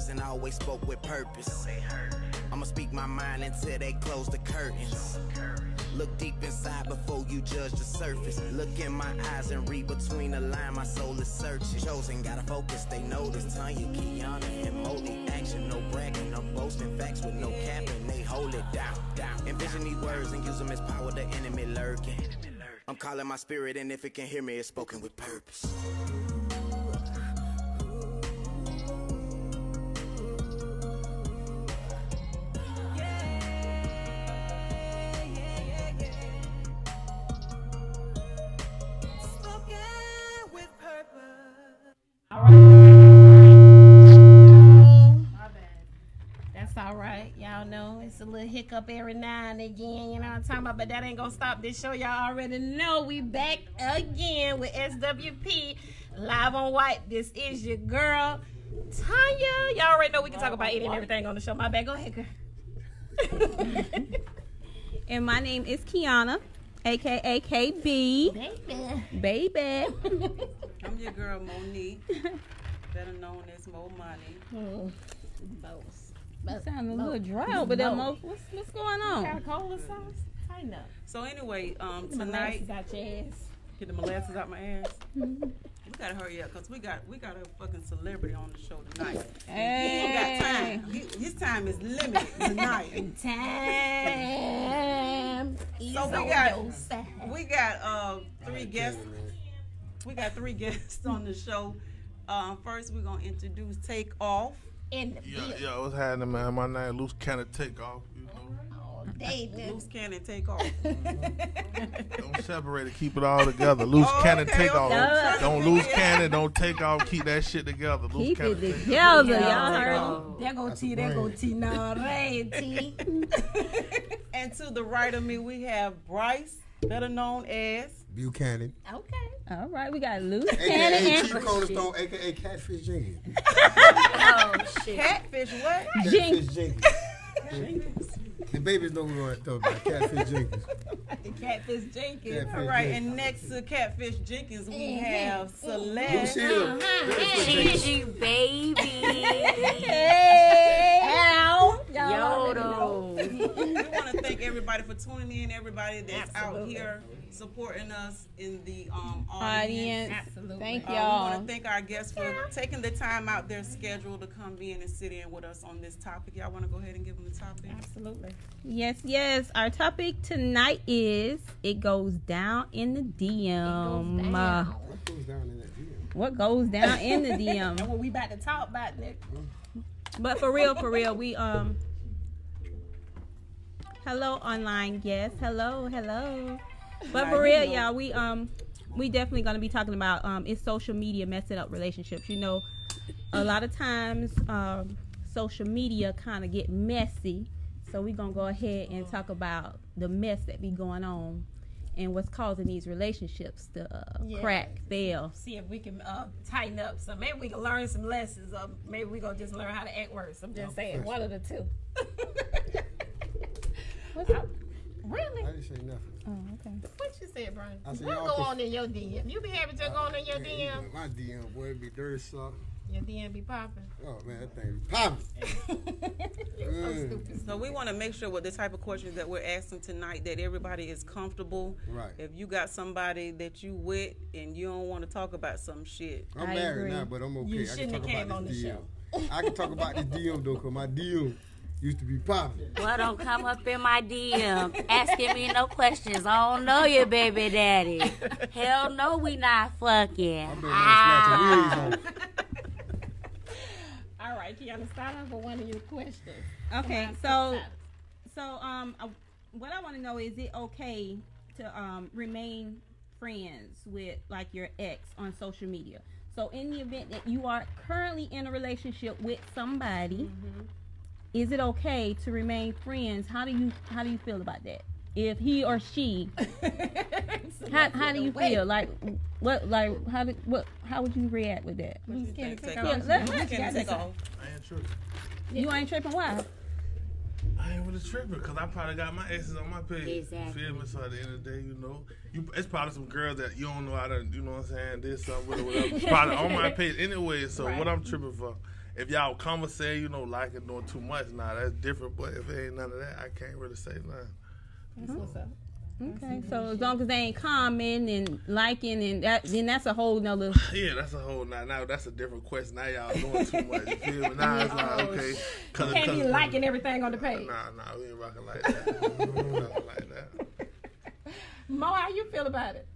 words and always spoke with purpose. I'ma speak my mind until they close the curtains. Look deep inside before you judge the surface. Look in my eyes and read between the line. My soul is searching. Chosen, gotta focus. They notice. Tanya, Kiana, and Molly. Action, no bragging, no boasting. Facts with no capping. They hold it down, down. Envision these words and use them as power. The enemy lurking. I'm calling my spirit, and if it can hear me, it's spoken with purpose. It's a little hiccup every now and again. You know what I'm talking about? But that ain't gonna stop this show. Y'all already know we back again with SWP live on white. This is your girl Tanya. Y'all already know we can talk about any and everything on the show. My bad. Go ahead, girl. And my name is Kiana, aka KB. Baby. Baby. I'm your girl Monique, better known as Mo Money. Mm. Both. You sound a little dry over there, Mo. What's, what's going on? Got a cola sauce? Tighten up. So anyway, um, Tonight. tonight Got your ass. get the molasses out my ass. we gotta hurry up because we got we got a fucking celebrity on the show tonight. He got Hey. time. He, his time is limited tonight. Time. So we got- we got uh three guests. We got three guests on the show. Um, first, we're gonna introduce Take Off. In the Yeah, building yeah, what's happening, man? My name Loose Cannon Takeoff. You know, all day. now. Loose cannon Take Off. don't separate it, keep it all together. Loose Oh, cannon okay, takeoff. okay. Don't lose cannon, don't take off. Keep that shit together. Loose Keep cannon it takeoff. together, Yeah, y'all take heard off. him. There go T, there go T. No, right, T. And to the right of me, we have Bryce, better known as. Buchanan, Okay. All right, we got loose cannon aka and Chief Cornerstone, aka Catfish Jenkins. Oh, shit. Catfish, what? Jink. Catfish Jenkins. The babies know who I'm talking about. Catfish Jenkins. Catfish Jenkins. Catfish All right, Jenkins. and next to Catfish Jenkins, we have Lucille. Celeste. Gigi baby. Hey. Ow. Y'all. Yodo. We want to thank everybody for tuning in, everybody that's out here supporting us in the um, audience. Audience. Absolutely. Thank Uh, we y'all. want to thank our guests for taking the time out their schedule to come in and sit in with us on this topic. Y'all want to go ahead and give them the topic? Absolutely. Yes, yes. Our topic tonight is it goes down in the DM. Goes Uh. What goes down in that deal? what goes down in the And DM? what we about to talk about, Nick. But for real, for real, we um. Hello, online guests. Hello, hello. But for real, y'all, we um, we definitely gonna be talking about um, is social media messing up relationships. You know, a lot of times um, social media kind of get messy. So we're gonna go ahead and talk about the mess that be going on and what's causing these relationships to uh, Yeah. crack, fail. See if we can uh, tighten up. So maybe we can learn some lessons, or maybe we gonna just learn how to act worse. I'm just saying, one of the two. What's up? really? I didn't say nothing. Oh, okay. What you said, Brian? I said, What y'all go on in your DM? You be having to go on in your Man, DM? My DM, boy, it be dirty soft. Your DM be popping. Oh, man, that thing be popping. So Mm. So we want to make sure with the type of questions that we're asking tonight that everybody is comfortable. Right. If you got somebody that you with and you don't want to talk about some shit, I'm I married agree. now, but I'm okay. You I can shouldn't talk have came about on this the DM. I can talk about this DM, though, because my DM used to be popping. Well, don't come up in my DM asking me no questions. I don't know your baby daddy. Hell no, we not fucking. I better not snatch a wigs on. All right, Kiana, off with one of your questions. Okay, so so um, uh, what I want to know is it okay to um remain friends with like your ex on social media? So in the event that you are currently in a relationship with somebody, is it okay to remain friends? How do you how do you feel about that? If he or she, how, how do you feel? Like what like how did what how would you react with that? you can't take Take off. off. Yeah, You can't take off. I ain't tripping. You ain't tripping? Why? I ain't really tripping because I probably got my exes on my page. Exactly. You feel me? So at the end of the day, you know, you it's probably some girls that you don't know how to, you know what I'm saying, this something with or whatever. It's probably on my page anyway. So what I'm tripping for? if y'all conversate, you know, like it doing too much, nah, that's different. But if it ain't none of that, I can't really say nothing. That's what's up. Mm-hmm. Okay, so as long as they ain't commenting and liking and that, then that's a whole nother. Yeah, that's a whole now. Now that's a different question. Now y'all doing too much. You feel me? Now it's like oh, okay, cause, Can't be cause- liking everything on the page. Nah, nah, we ain't rocking like that. We ain't rocking like that. Mo, how you feel about it?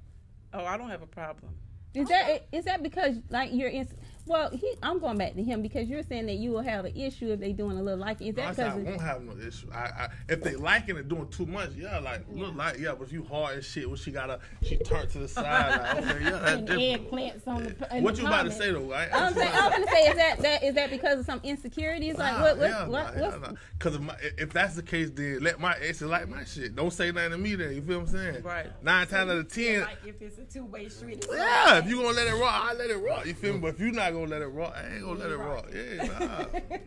Oh, I don't have a problem. Is that is that because like you're in? Well, he, I'm going back to him because you're saying that you will have an issue if they doing a little liking. Is I, that said I won't have no issue. I, I if they liking it doing too much, yeah, like look like yeah. But if you hard as shit, when she gotta she turned to the side, like okay, yeah, that's And different. eggplants on the. What the you about to say though? Right? I'm saying, I was gonna say, is that that is that because of some insecurities? Like what what yeah, what? nah, yeah, nah. Cause if, if that's the case, then let my exes like my shit. Don't say nothing to me. Then you feel what I'm saying? Right. Nine times out of ten, Like if it's a two way street. it's yeah. If you gonna let it rock, I let it rock. You feel me? Mm. But if you not gonna let it rock, I ain't gonna let it rock. Yeah, nah.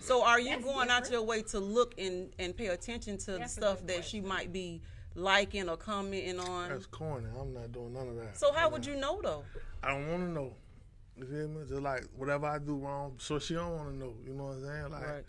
So are you going out your way to look and, and pay attention to the That's a stuff good that she might be liking or commenting on? That's corny. I'm not doing none of that. So how would you know though? I don't want to know. You feel me? Just like whatever I do wrong, so she don't want to know. You know what I'm saying? Like Right.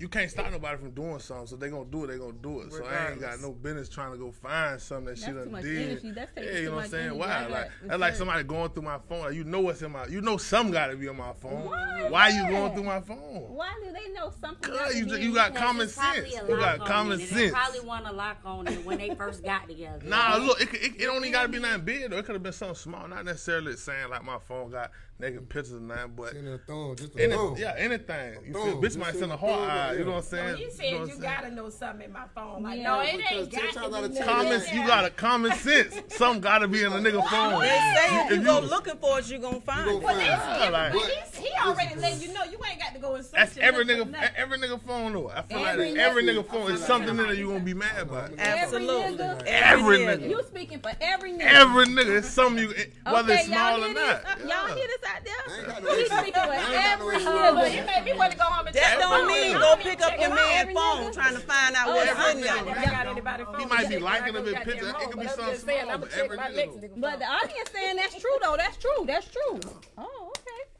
You can't stop nobody from doing something, so they gonna do it. They gonna do it. So I ain't got no business trying to go find something that she done did. That's yeah, you know what I'm saying? Why? I Like that's like somebody going through my phone. Like, you know what's in my. You know some got to be on my phone. Why? Why you going through my phone? Why do they know something? Cause you to you got common sense. You got common and They sense. probably want to lock on it when they first got together. Nah, look, it, it, it don't gotta be nothing big though. It could have been something small, not necessarily saying like my phone got naked pictures or nothing, but Send a thumb, just a any, thumb. yeah, anything. You Thumb. feel, bitch might send send a a heart eye. yeah. You know what I'm saying? Well, you said know you saying? gotta know something in my phone. Like, Yeah. no, it Because ain't ten got times to out ten- nothing. Common, you got a common sense. Something gotta be in a nigga phone. They say if you If go looking for it, you gonna find gonna it. Well, find that's it. Yeah, like- but he's, he already let you know. You ain't got to go and search. That's every nigga, every nigga phone though. I feel Every like every nigga- nigga phone is something in there you gonna be mad about. Absolutely. nigga. Every nigga. nigga. You speaking for every nigga. Every nigga, it's something you, whether it's small y'all or hear not. this? Y'all hear this out there? got no He's speaking for I ain't got no every issue. Look, nigga. it made me want to go home and That don't mean go pick up your man's phone trying to find out Oh, what's I'm in there. that I got anybody's phone. He might be liking my a bit picture. It could be something just small, but every my nigga next know. nigga But the audience saying that's true though. That's true. That's true. Oh, okay.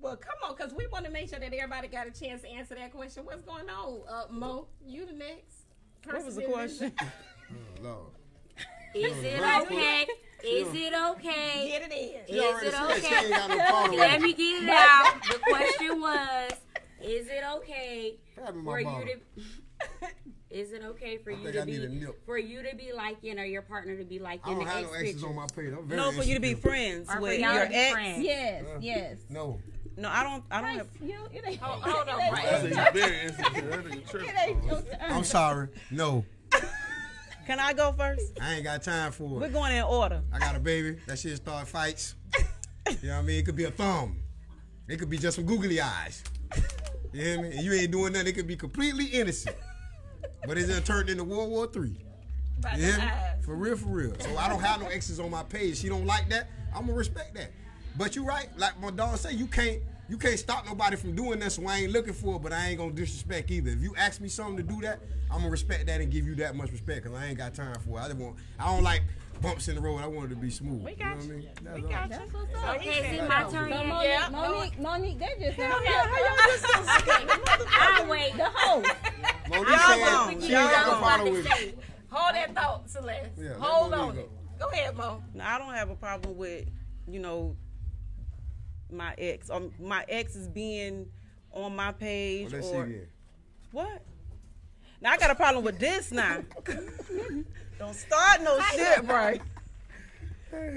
Well, come on, because we want to make sure that everybody got a chance to answer that question. What's going on, uh, Mo? You the next. What was the question? this- Lord. Is it okay? Is it okay? Get it in. She Is it said she ain't okay? got no problem Let me it. get it out. The question was, is it okay Grab me for my you to? Is it okay for you think to I need a be nip. for you to be liking or your partner to be I liking don't the have ex no exes picture? on my page. I'm very No, for you to be insecure. friends Or for with y'all your to be ex. friends. Yes, yes. No. No, I don't. I don't have. you, it ain't, oh, Hold- hold on, it ain't- right. I said you very insecure. That nigga tripping. It ain't your turn. I'm sorry. No. Can I go first? I ain't got time for it. We're going in order. I got a baby. That shit start fights. You know what I mean? It could be a thumb. It could be just some googly eyes. You hear me? And you ain't doing nothing. It could be completely innocent. But it's turned into World War Three. By You the hear me? eyes. For real, for real. So I don't have no exes on my page. She don't like that. I'm gonna respect that. But you right, like my dog said, you can't you can't stop nobody from doing that. So I ain't looking for it, but I ain't gonna disrespect either. If you ask me something to do that, I'm gonna respect that and give you that much respect because I ain't got time for it. I just want I don't like bumps in the road. I want it to be smooth. We you got know you. what I mean? That's We got you. what's up. Okay, is it my turn So? Monique, Yeah. Monique, Monique, they just Hell yeah, yeah, how y'all just gonna I'll wait. the hoe. Monique Y'all said gone. she Y'all ain't got no gone. with Say, it. Hold that thought, Celeste. Yeah, Hold on go. Go ahead, Mo. Now, I don't have a problem with, you know, my ex. Um, my ex is being on my page Well, or then. what? Now I got a problem with this now. don't start no shit, bro.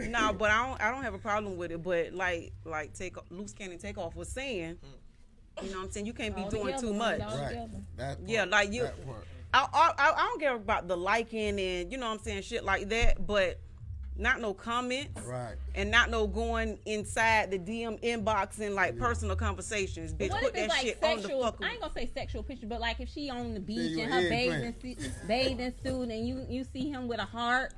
No, but I don't. I don't have a problem with it. But like, like take loose cannon take off was saying, you know what I'm saying. You can't be All doing together, too much. all Right. together. That part, Yeah, like you- That part. I, I I don't care about the liking and you know what I'm saying shit like that, but not no comments. Right. And not no going inside the DM inbox and like personal conversations. Bitch, What put if that like shit on the sexual? fucking. I ain't gonna say sexual picture, but like if she on the beach you in her bathing suit, bathing suit, and you you see him with a heart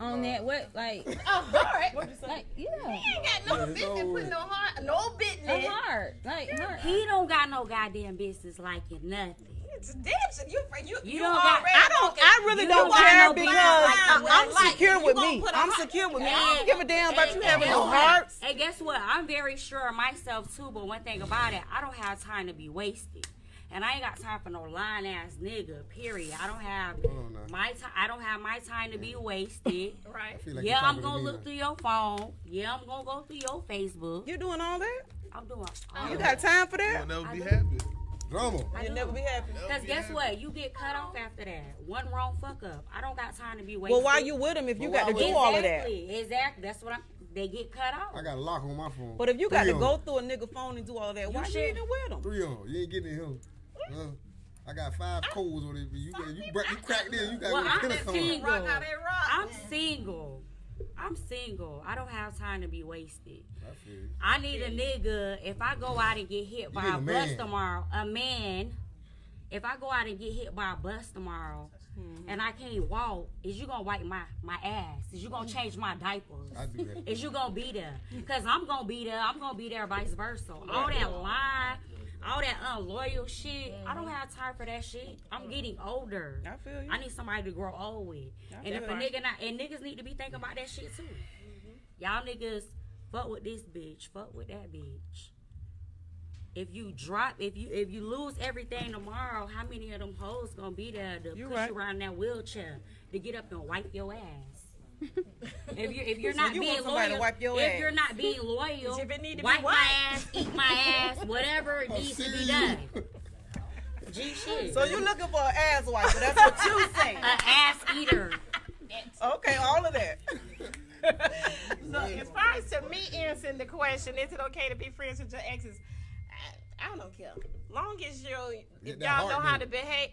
on that, what like A heart. like yeah, He ain't got no Yeah, business no. putting no heart, no a business. heart like heart. he don't got no goddamn business liking nothing. It's damn. You, you, you, You don't got- I don't. looking- I really don't don't care no because I, I'm. Like, secure with me. put a I'm heart- secure with me. I don't give a damn about you having no guess hearts. And guess what? I'm very sure of myself too. But one thing about it, I don't have time to be wasted. And I ain't got time for no lying ass nigga. Period. I don't have Hold on my time. I don't have my time to be wasted. Right. Like yeah, I'm talking to gonna look now. through your phone. Yeah, I'm gonna go through your Facebook. You're doing all that? I'm doing. Oh. All you got time for You'll that? never be happy. Drama. You'll never be happy. Cause guess what? You get cut off after that. One wrong fuck up. I don't got time to be waiting. Well, why you with him if you Well, got to do would- all of that? Exactly. Exactly. That's what I'm. They get cut off. I got a lock on my phone. But if you got to go through a nigga phone and do all of that, why you should. even with him? Three on. You ain't getting him. Uh, I got five codes on it. but You you break you crack this. You got Well, to I'm a single. Rock how they rock. I'm single. I'm single. I don't have time to be wasted. I. I need a nigga. If I go out and get hit by a, a bus tomorrow, a man. If I go out and get hit by a bus tomorrow, Hmm. and I can't walk, is you gonna wipe my my ass? Is you gonna change my diapers? I do that. Is you gonna be there? Cause I'm gonna be there. I'm gonna be there, vice versa. All that lie, all that unloyal shit. I don't mm-hmm. have time for that shit. I'm getting older. I feel you. I need somebody to grow old with. And if a feel nigga not, and niggas need to be thinking about that shit too. Mm-hmm. Y'all niggas fuck with this bitch, fuck with that bitch. If you drop, if you if you lose everything tomorrow, how many of them hoes gonna be there to You push right. you around that wheelchair to get up and wipe your ass? If you if you're So not you being want somebody to loyal, wipe your if ass. you're not being loyal, If it need to be wipe my ass, eat my ass, whatever it needs to be done. G shit. So you looking for an ass wiper? That's what you say. an ass eater. Okay, all of that. So as far as to me answering the question, is it okay to be friends with your exes? I, I don't care. Long as you, if y'all know how to behave.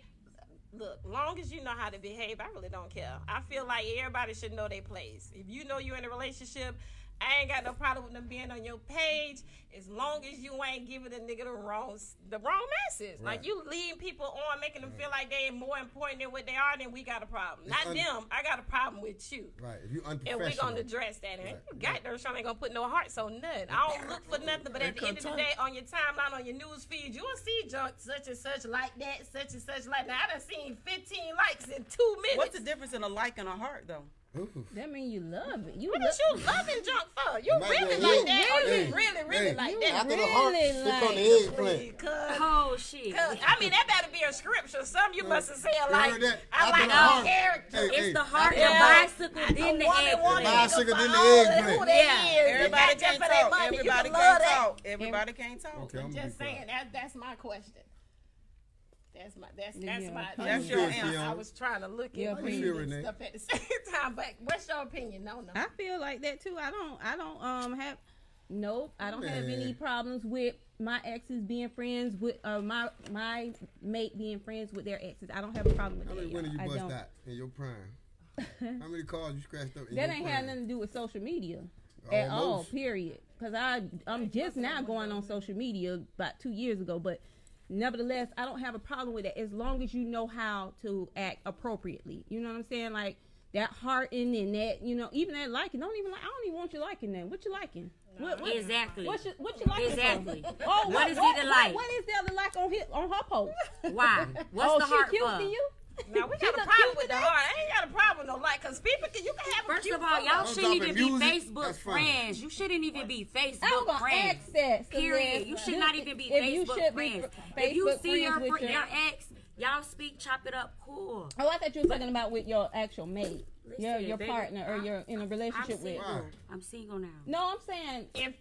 Look, long as you know how to behave, I really don't care. I feel like everybody should know their place. If you know you're in a relationship, I ain't got no problem with them being on your page as long as you ain't giving the nigga the wrong the wrong message. Like you leading people on, making them feel like they ain't more important than what they are, then we got a problem. Not un- them. I got a problem with you. Right. If you unprofessional. And unprofessional. we gonna address that. And Right, you got there, Sean ain't gonna put no hearts on nothing. I don't look for nothing, but at the end of the day, on your timeline, on your news feed, you will see junk such and such like that, such and such like that. I done seen 15 likes in two minutes. What's the difference in a like and a heart, though? Ooh. That mean you love it. You What love is you loving junk for? You Might really like you. that? Or you Hey, really, really hey, like you that? After the heart, Really here come like- the eggplant. Cause, Oh shit. 'cause, I mean, that better be a scripture. Some you must have said like, that? I After like the our heart. character. Hey, It's hey, the heart, Yeah. the bicycle, A then the eggplant. Bicycle, nigga then the all eggplant. Who they Yeah. Everybody can't talk. Everybody can love can't talk. Everybody can't talk. Okay, I'm Just saying that that's my question. That's my that's that's Yeah. my That's your I- answer. I was trying to look Your at opinion. How you feel, Renee? stuff at the same time, but what's your opinion? No, no. I feel like that too. I don't. I don't um have. Nope. I don't have any problems with my exes being friends with uh my my mate being friends with their exes. I don't have a problem with How that. many winners you y'all. I bust out in your prime? How many cars you scratched up in That your ain't prime? had nothing to do with social media at all. Period. Because I I'm just now going on social media about two years ago, but nevertheless, I don't have a problem with that as long as you know how to act appropriately. You know what I'm saying? Like that hearting and that you know even that liking. Don't even like. I don't even want you liking that. What you liking? What, what, Exactly. What you, what you liking? for? Exactly. Oh, What is it like? What is there to like on his, on her post? Why? What's oh, the she heart cute for? to you? Now we got a problem with the heart. I ain't got a problem with no like, cause people can you can have a First cute of all, y'all shouldn't talking even be Facebook that's fine. friends. You shouldn't even be Facebook friends. ask that. Period. You should not even be Facebook friends. fr- if you see your, fr- your- your ex, y'all speak, chop it up, cool. Oh, I thought you were talking about with your actual mate, your Listen, your baby, partner, or I'm- you're in a I'm relationship with. single. Why? I'm single now. No, I'm saying If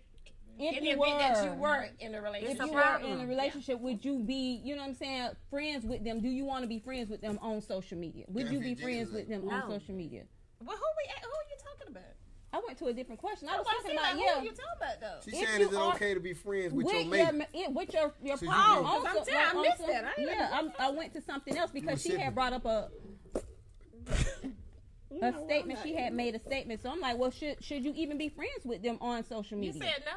if in you were, that you were in a if relationship, you were in a relationship, would you be, you know what I'm saying, friends with them? Do you want to be friends with them on social media? Would you be friends with them on social media? well, who we who are you talking about? I went to a different question. I was That's talking I'm about like, yeah. who are you talking about though? She's If saying, you is it okay to be friends with, with your your, mate? ma- yeah, with your your So partner. do. on oh, I'm telling you, I missed so- that. I yeah, I'm, I went to something else because she had brought up a a statement. She had made a statement, so I'm like, well, should should you even be friends with them on social media? You said no.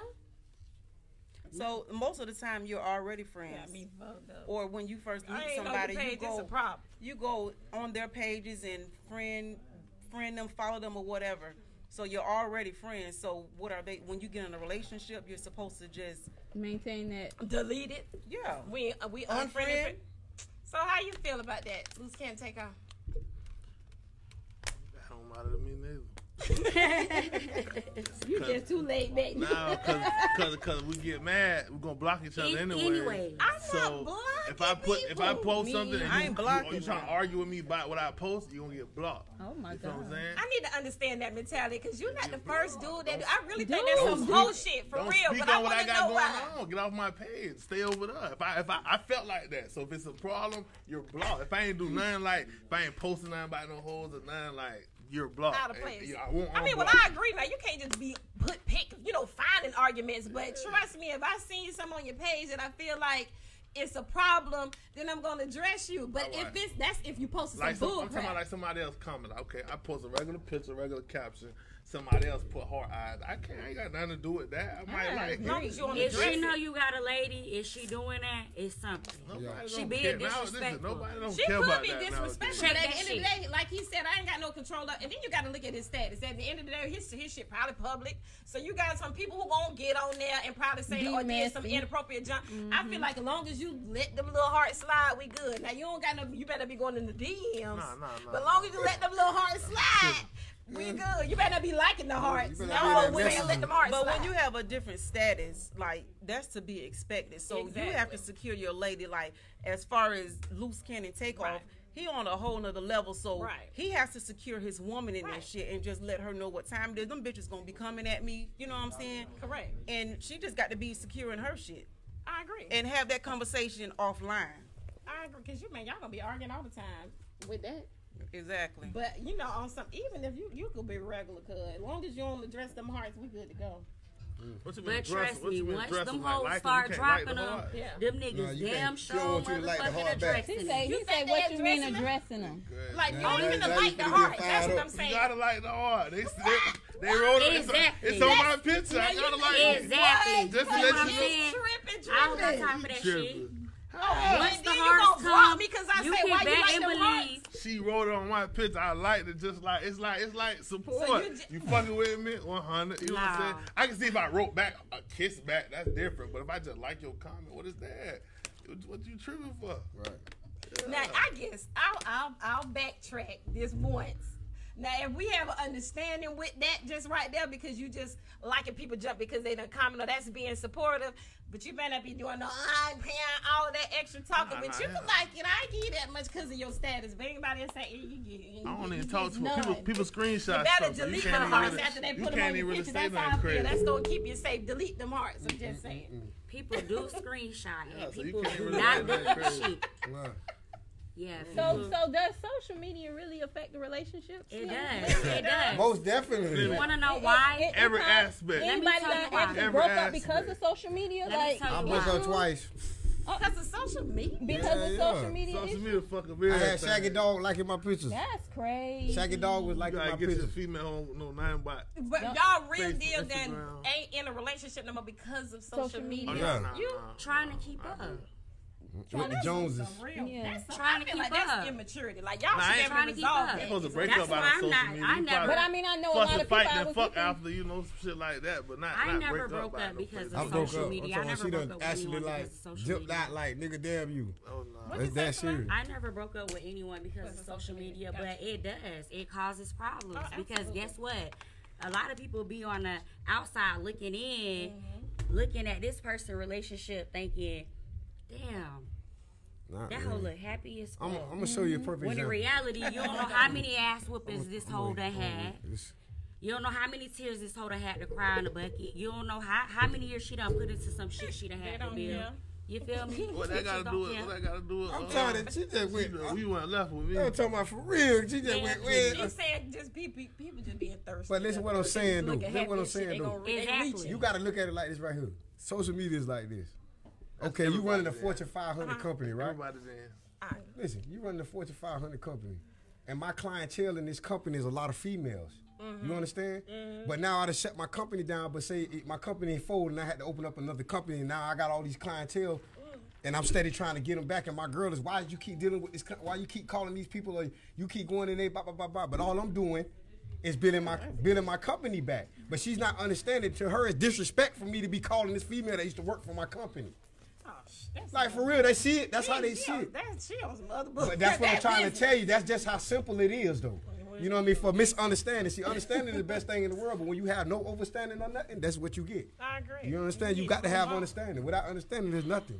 So most of the time you're already friends. Got me fucked up. Or when you first I meet ain't somebody, know you you paid this a go you go on their pages and friend friend them, follow them or whatever. So you're already friends. So what are they when you get in a relationship, you're supposed to just Maintain that. Delete it. yeah. We uh, we Unfriend? unfriended. So how you feel about that? Loose can't take off. That don't matter to me neither. You just too late back. Nah, cause, cause, cause we get mad, we're gonna block each other anyway. anyway. I'm So not blocking if I put if I post Me, something and I you, ain't you, blocking you trying to argue with me about what I post, you gonna get blocked. Oh my You feel what I'm god. saying? I need to understand that mentality because you're not the first dude that do. I really think Dude. that's some Don't bullshit for Don't real. speak But I on what want I to got know going why. on. Get off my page. Stay over there. If I if I, I felt like that, so if it's a problem, you're blocked. If I ain't do mm. nothing like if I ain't posting nothing about no hoes or nothing like you're blocked. Out of And, place. yeah, I, won't I mean, well, I agree. Now you can't just be put pick, you know, finding arguments. But trust me, if I see some on your page and I feel like it's a problem, then I'm gonna address you. But if it's that's if you posted Like some some, bull I'm talking about like somebody else comment. Okay, I post a regular picture, regular caption. Somebody else put heart eyes. I can't. I ain't got nothing to do with that. I might Yeah, like. as long as you on the If dress she know you got a lady, is she doing that? It's something. Nobody She don't being care. Now, listen, disrespectful. nobody don't She care could about be that disrespectful, Check but at that the end of the shit. day, like he said, I ain't got no control of. And then you got to look at his status. At the end of the day, his his shit probably public. So you got some people who gonna get on there and probably say Be or did some messy. inappropriate junk. I feel mm-hmm. like as long as you let them little hearts slide, we good. Now you don't got no. You better be going in the DMs. Nah, nah, nah, but as long as you let them little hearts slide. We good. You better not be liking the hearts. No, we ain't message. let them hearts But slide. when you have a different status, like that's to be expected. So you have to secure your lady. Like as far as loose cannon takeoff, Right. he on a whole nother level. So Right. he has to secure his woman in Right. that shit and just let her know what time it is. Them bitches gonna be coming at me. You know what I'm saying? Correct. And she just got to be secure in her shit I agree. and have that conversation offline. I agree because you man, y'all gonna be arguing all the time with that. Exactly. But you know, on some even if you you could be regular, cuz as long as you don't address them hearts, we good to go. Mm. What you But mean dressing? trust me, once them hoes liking, you start can't dropping them. Yeah. them niggas No, damn can't- she don't sure want you to like the motherfucking addressing He he You say what you mean addressing them? Like you don't even now like the finna heart. That's what. I'm saying. You gotta like the art. They, they, they wrote it. It's, Exactly. it's on my That's- picture. I Now you gotta know- like it. Exactly. Just to let you know. saying. Tripping, I don't got time for that shit. Tripping. Oh, Once the hearts come, me because I you say why you bet like and them hearts. She wrote it on my picture. I liked it just like it's like it's like support. So you, you fucking with me, one hundred. You know what I'm saying? Nah. I can see if I wrote back uh, a kiss back, that's different. But if I just like your comment, what is that? What, what you tripping for? Right. Now I guess I'll I'll I'll backtrack this once. Now if we have an understanding with that just right there because you just liking people jump because they don't comment or that's being supportive, but you better not be doing no ah, I paying all that extra talking. Nah, but nah, you yeah. can like it. I ain't give you that much because of your status. But anybody else say eh, you get you eh, I don't get- even you talk to people. People, none. people screenshot You better stuff. so you delete can't hearts really, after they put them on your even really picture. say That's how I feel. That's gonna keep you safe. Delete them hearts. I'm just saying. People do screenshot Yeah, and so you people can't do really not say nothing delete crazy. Shit. Yeah. So people- so does social media really affect the relationship? it does. It does. Most definitely. You want to know why? it- it Every causes- aspect. Anybody that why. actually Every broke up because of social media, Let me like tell I you broke why. up twice. Oh, because of social media. because Yeah, of yeah. social media. Social issues? media fucking I had Shaggy Dog liking my pictures. That's crazy. Shaggy Dog was You liking gotta my get your pictures. female home no nine but But Yep. y'all real Facebook, deal then ain't in a relationship no more because of social, Social media. Oh, media. Yeah. nah, You nah. Trying to keep up. With the Joneses. real- Yeah. that's some- Trying I to feel keep like that's immaturity. Like y'all Nah, should ain't be trying to to keep resolve up. That. supposed to break That's up why out I'm of social not- media. I You never- But I mean, I know a lot of people fight I and was fuck with. after you know some shit like that, but not. I not never break broke out up because Facebook. I of broke social media. I'm I talking never she broke done up with actually like because of social dipped media. out like nigga damn you. Oh no. What It's you that serious. I never broke up with anyone because Because of of social social media. media, but it does. It causes problems Oh, because guess what? A lot of people be on the outside looking in, Mm-hmm. looking at this person relationship, thinking, "Damn, Not that really. whole look happy as fuck." I'm, I'm gonna show you a perfect when in reality, you don't know how many ass whoopings this I'm hoe gonna- done I'm gonna- had. this- You don't know how many tears this hoe done had to cry in the bucket. You don't know how how many years she done put into some shit she done had to don't build. You feel me? What that Bitches gotta don't it? What that gotta do it? I'm uh, telling you, she just she went. done- We went left with me. I'm talking about for real. She just Yeah, went. you went saying just people, people just being thirsty. But listen what I'm saying, though. Look Listen what I'm saying, they though. gonna re- they Exactly. You gotta look at it like this right here. Social media is like this. Okay, you running a. Fortune 500 uh-huh. company, right? Everybody then. I- Listen, you running a Fortune 500 company, and my clientele in this company is a lot of females. You mm-hmm. understand? Mm-hmm. But now I done shut my company down. But say it- my company folded, and I had to open up another company, and now I got all these clientele, mm. and I'm steady trying to get them back. And my girl is, why did you keep dealing with this? co- Why you keep calling these people? Or you keep going in there, blah blah blah blah. But all I'm doing is building my building my company back. But she's not understanding. To her, it's disrespect for me to be calling this female that used to work for my company. Sh- Like for real, they see it. That's how they see it. That's she on some other But that's what I'm trying to tell you. That's just how simple it is, though. You know what I mean? For misunderstanding. See, understanding is the best thing in the world, but when you have no understanding on nothing, that's what you get. I agree. You understand? You got to have understanding. Without understanding, there's nothing.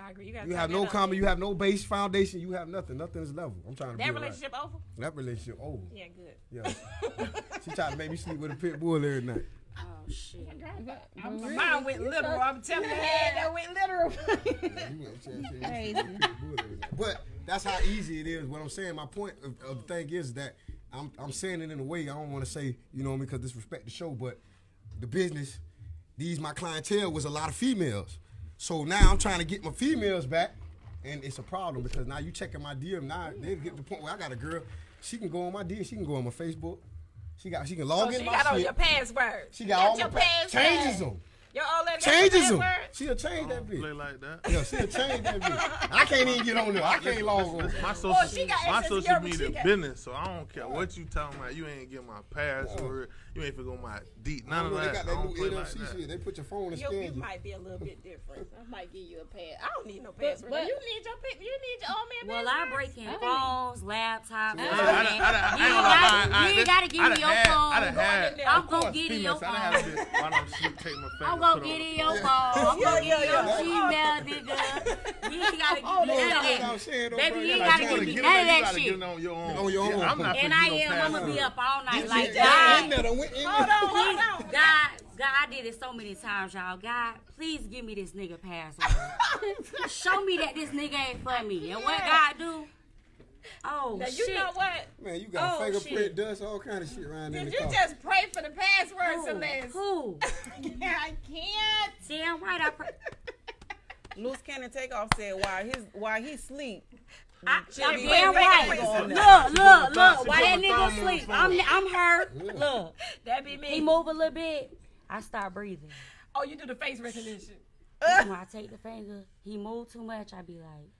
I agree. You, You have no common, you have no base foundation, you have nothing. Nothing is level. I'm trying to That build right. relationship over? That relationship over. Yeah, good. Yeah. she tried to make me sleep with a pit bull every night. Shit. I'm, mine went literal. I'm telling you, that went literal. But that's how easy it is. What I'm saying, my point of, of the thing is that I'm I'm saying it in a way I don't want to say, you know, me, because disrespect the show, but the business, these my clientele was a lot of females. So now I'm trying to get my females back, and it's a problem because now you checking my DM. Now they get to the point where I got a girl, she can go on my DM, she can go on my Facebook, she got she can log Oh, in she my got all shit. your passwords. She got all your my pa- changes them, Your old lady changes them. She'll change that Play bitch. like that. Yeah, she'll change that bitch. I can't even get on there. I can't log on. My social, she got my social media business, so I don't care what you talking about. You ain't get my password. You ain't finna go my deep. None of they got that new play like shit. They put your phone and You, scan you you. might be a little bit different. I might give you a pass. I don't need no password. but- you need your pa- you need your old man Well, I password. break in phones, laptops. I- I- everything. I- I- I You ain't ain't gonna lie, gotta- I- you ain't this- gotta give me your phone. I done had- I'm gonna get in your phone. had a bit- Why don't she take my finger? I'm gonna get in your phone? phone. I'm gonna get in your Gmail, nigga. You ain't gotta give me none of That's what I'm that. Baby, you ain't gotta give me none of that shit. on your own. On your Yeah, own. I'm not And I am. I'm gonna be up all night. Like Yeah, God, in there, done went in Hold on, hold on. God, God, I did it so many times, y'all. God, please give me this nigga password. Show me that this nigga ain't for me. And what God do? Oh Now, shit! you know what? Man, you got Oh, fingerprint shit. dust, all kind of shit around in Did you car. just pray for the password, Who? Celeste? Who? Yeah, I can't. Damn right. I. Pr- Loose cannon takeoff said while his while he sleep. I, She'll be Damn right. for you on Look, look, look. put Why a that thumb nigga on sleep? I'm, I'm her. Look, That be me. he move a little bit. I start breathing. Oh, you do the face recognition. when I take the finger, he move too much. I be like,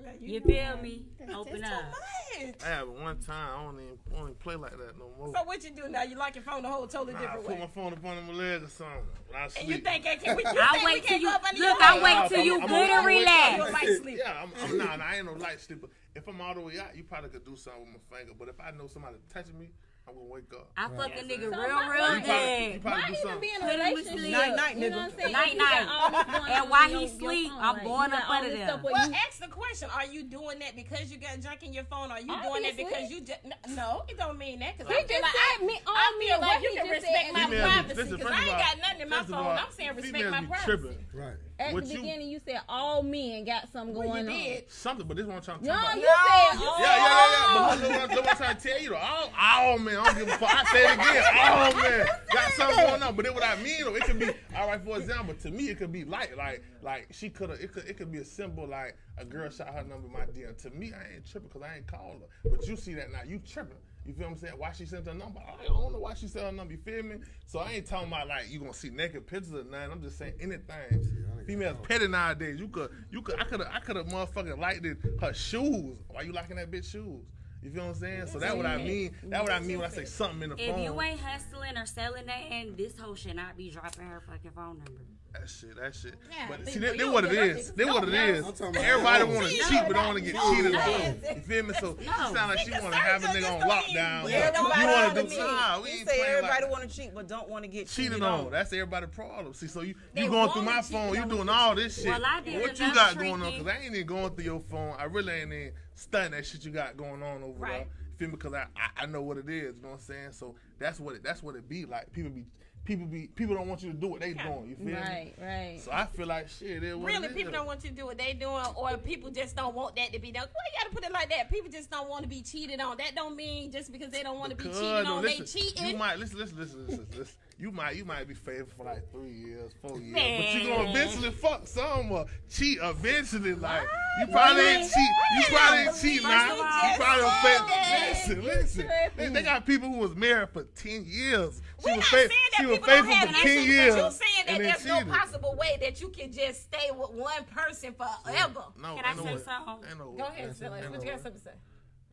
Yeah, you do feel me? That's Open too up. much. I have one time. I don't even, I don't even play like that no more. So what you do now? You like your phone the whole totally Nah, I different put my phone up under my leg or something. When I sleep. And you think I can? You I think we wait till can't you go up under look. your I leg? wait till I'm- you I'm- good I'm- and You relaxed. a light. Yeah, I'm, I'm nah, nah, I ain't no light sleeper. If I'm all the way out, you probably could do something with my finger. But if I know somebody touching me, I'm gonna wake up. I fuck a nigga So real, my- real You probably, good. probably Might even something. be in a Put him to relationship. sleep. Night, night, You know nigga. what I'm saying? Night, If you got night. all this going And on while he your- your sleep, phone, I'm like, going you up got all under this there. stuff Well, you- ask the question: Are you doing that because you got junk in your phone? Are you doing that because you just no? It don't mean that because He I feel just like said I, me- on I me feel what like you can respect my and- Females be- privacy because I ain't got nothing in my phone. I'm saying respect females my be privacy. tripping. Right. At What the you- beginning, you said all men got something Well, going you on. Something, but this is what I'm trying to No, talk about. you No, said you all. Yeah, yeah, yeah, yeah. But look, look, look what I'm trying to tell you though. All, all man, I don't give a fuck. I say it again. All man got something going on. But then what I mean though, it could be all right. For example, to me, it could be light, like like she could have. It could it could be a symbol like a girl shot her number in my DM. To me, I ain't tripping because I ain't called her. But you see that now, you tripping. You feel what I'm saying? Why she sent her number? I don't know why she sent her number. You feel me? So I ain't talking about like you gonna see naked pictures or nothing. I'm just saying anything. Females petty nowadays. You could, you could, I could have, I could have motherfucking liked it, her shoes. Why you liking that bitch shoes? You feel what I'm saying? So that's what I mean. That's what I mean when I say something in the If phone. If you ain't hustling or selling that, and this hoe should not be dropping her fucking phone number. That shit, that shit. Yeah, but see, see, but that, what it is. don't get is. them That what it niggas. is. I'm talking about- Everybody want to cheat, but don't want to get cheated on. You feel me? So you sound like she want to have a nigga on lockdown. Yeah, You everybody want wanna to do cheat. nah, we ain't say playing everybody like want to cheat, but don't want to get cheated cheated on. That's everybody's problem. See, so you They you going through my phone, you doing all this shit. Well, I did what you got going on? Because I ain't even going through your phone. I really ain't even studying that shit you got going on over there. You feel me? Because I, I I know what it is. You know what I'm saying? So that's what it that's what it be like. People be people be people don't want you to do what they doing. You feel me? Right, right. So I feel like shit. It Really, people is. don't want you to do what they doing, or people just don't want that to be done. Why you gotta put it like that? People just don't want to be cheated on. That don't mean just because they don't want to be cheated no, on, listen, they cheating. You might listen, listen, listen, listen, listen. You might, you might be faithful for like three years, four years, but you gonna eventually fuck some or cheat eventually. Like you probably ain't cheat. You probably ain't cheat now. First of all, You probably don't faithful. Listen, listen. They, they got people who was married for ten years. She We're was not faith- saying She that was people don't faithful have for ten issues, years. but you saying that and then there's no possible way that you can just stay with one person forever. No, Can I no say way. something? Ain't no. Go ahead, Silas. Ain't What no you got something to say?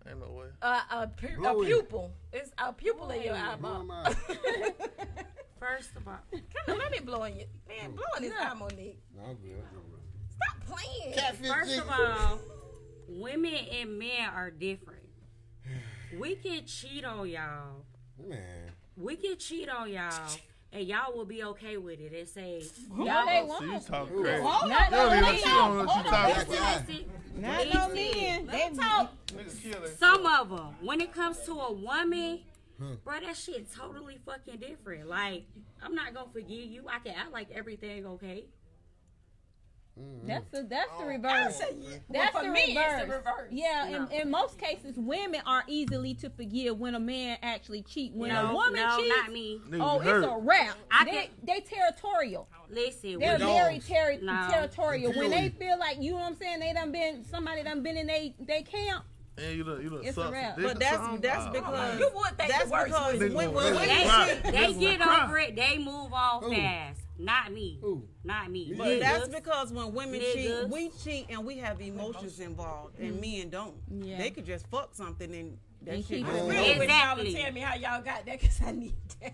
Ain't no way. Uh, a, pu- a pupil. It's a pupil in your eyeball. him. First of all, Come on, let me blow in you. Man, blowing his eye, Monique. No, I'm good. I'm good. Stop playing. Catfish First chicken. of all, women and men are different. We can cheat on y'all. man. We can cheat on y'all, and y'all will be okay with it and say, No, y'all they See, you won't. talking crazy. Not You don't no even men. see on what you Hold on, talking listen, about. listen, Not no listen. men. They Nigga killing. Some of them, when it comes to a woman, bro, that shit totally fucking different. Like, I'm not gonna forgive you. I can act like everything okay. That's the that's the oh, reverse. That's for the me, reverse. it's the reverse. Yeah, No. in, in most cases, women are easily to forgive when a man actually cheat. When no, a woman no, cheats, not me. Oh, it's a wrap. I they, they territorial. Listen, They're very dogs. terri- No. territorial. When they feel like you know what I'm saying, they done been somebody done been in they they camp. And you look, you done It's a sucked wrap. But that's something? that's Oh, because You would think that's the worst because was- when, when Nigga women cry. cheat, they get cry. over it. They move on fast. Not me. Who? Not me. Me But Niggas. that's because when women Niggas. cheat, we cheat and we have emotions involved, and men don't. Yeah. They could just fuck something and that And shit keep just it go real. over. Exactly. Y'all tell me how y'all got that because I need that.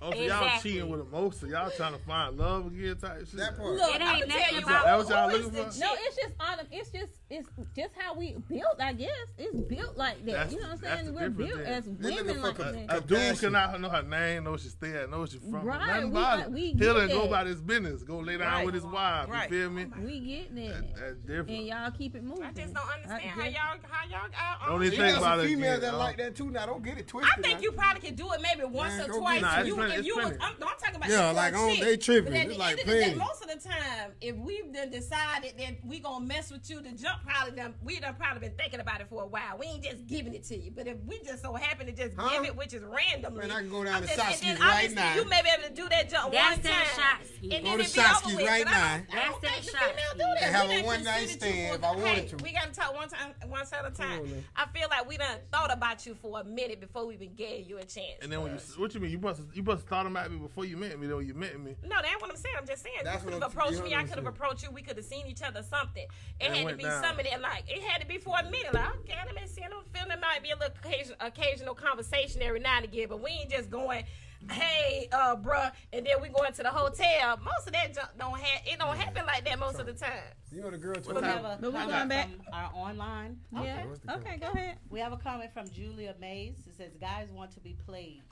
Oh, so y'all Exactly. cheating with emotion. Y'all trying to find love again type shit. That part. Look, It I'ma ain't nothing about- That what y'all who is looking the for? No, it's just on. It's just it's just how we built. I guess it's built like that. That's- you know what I'm saying? We're built then. as women like that. A dude cannot know her name, know where she stay at, know where she from. Right, Nothing we- about it. we He'll get go about his business. Go lay down Right. with his wife. Right. You feel me? We get that, That, that's different. and y'all keep it moving. I just don't understand I how y'all how y'all got. Don't on even You think got about some it females again, that dog. like that too. Now don't get it twisted. I think now. you probably could do it maybe once Man, or twice. Nah, if you, plenty- if you was. I'm, no, I'm talking about Yeah, like, on- chick. they tripping. It's like end of the day, plenty. most of the time, if we've decided that we gonna mess with you, the jump probably done. We done probably been thinking about it for a while. We ain't just giving it to you. But if we just so happen to just Huh? give it, which is randomly, Man, I can go down I'm to just- and then right now. You may be able to do that jump That's one that time, shot ski. and Go then to it be over Sasky's with. right But I don't- now. That's that the shot female do that. And have a one-night stand if I wanted to. We gotta talk one time, one at a time. I feel like we done thought about you for a minute before we even gave you a chance. And then when you, what you mean? You must you must thought about me before you met me. Then when you met me, No, that's what I'm saying. I'm just saying. That's you what could have approached me. I could have approached you. We could have seen each other. Something. It had to be down. Something that like it had to be for a minute. Like okay, let me see. I'm feeling it might be a little occasion, occasional conversation every now and again, but we ain't just going. Hey, uh, bruh, and then we going to the hotel. Most of that junk don't have. It don't happen like that most of the time. You know the girl told What have a But we comment going back. from our online. Yeah. what's Okay, go ahead. We have a comment from Julia Mays. It says, "Guys want to be played,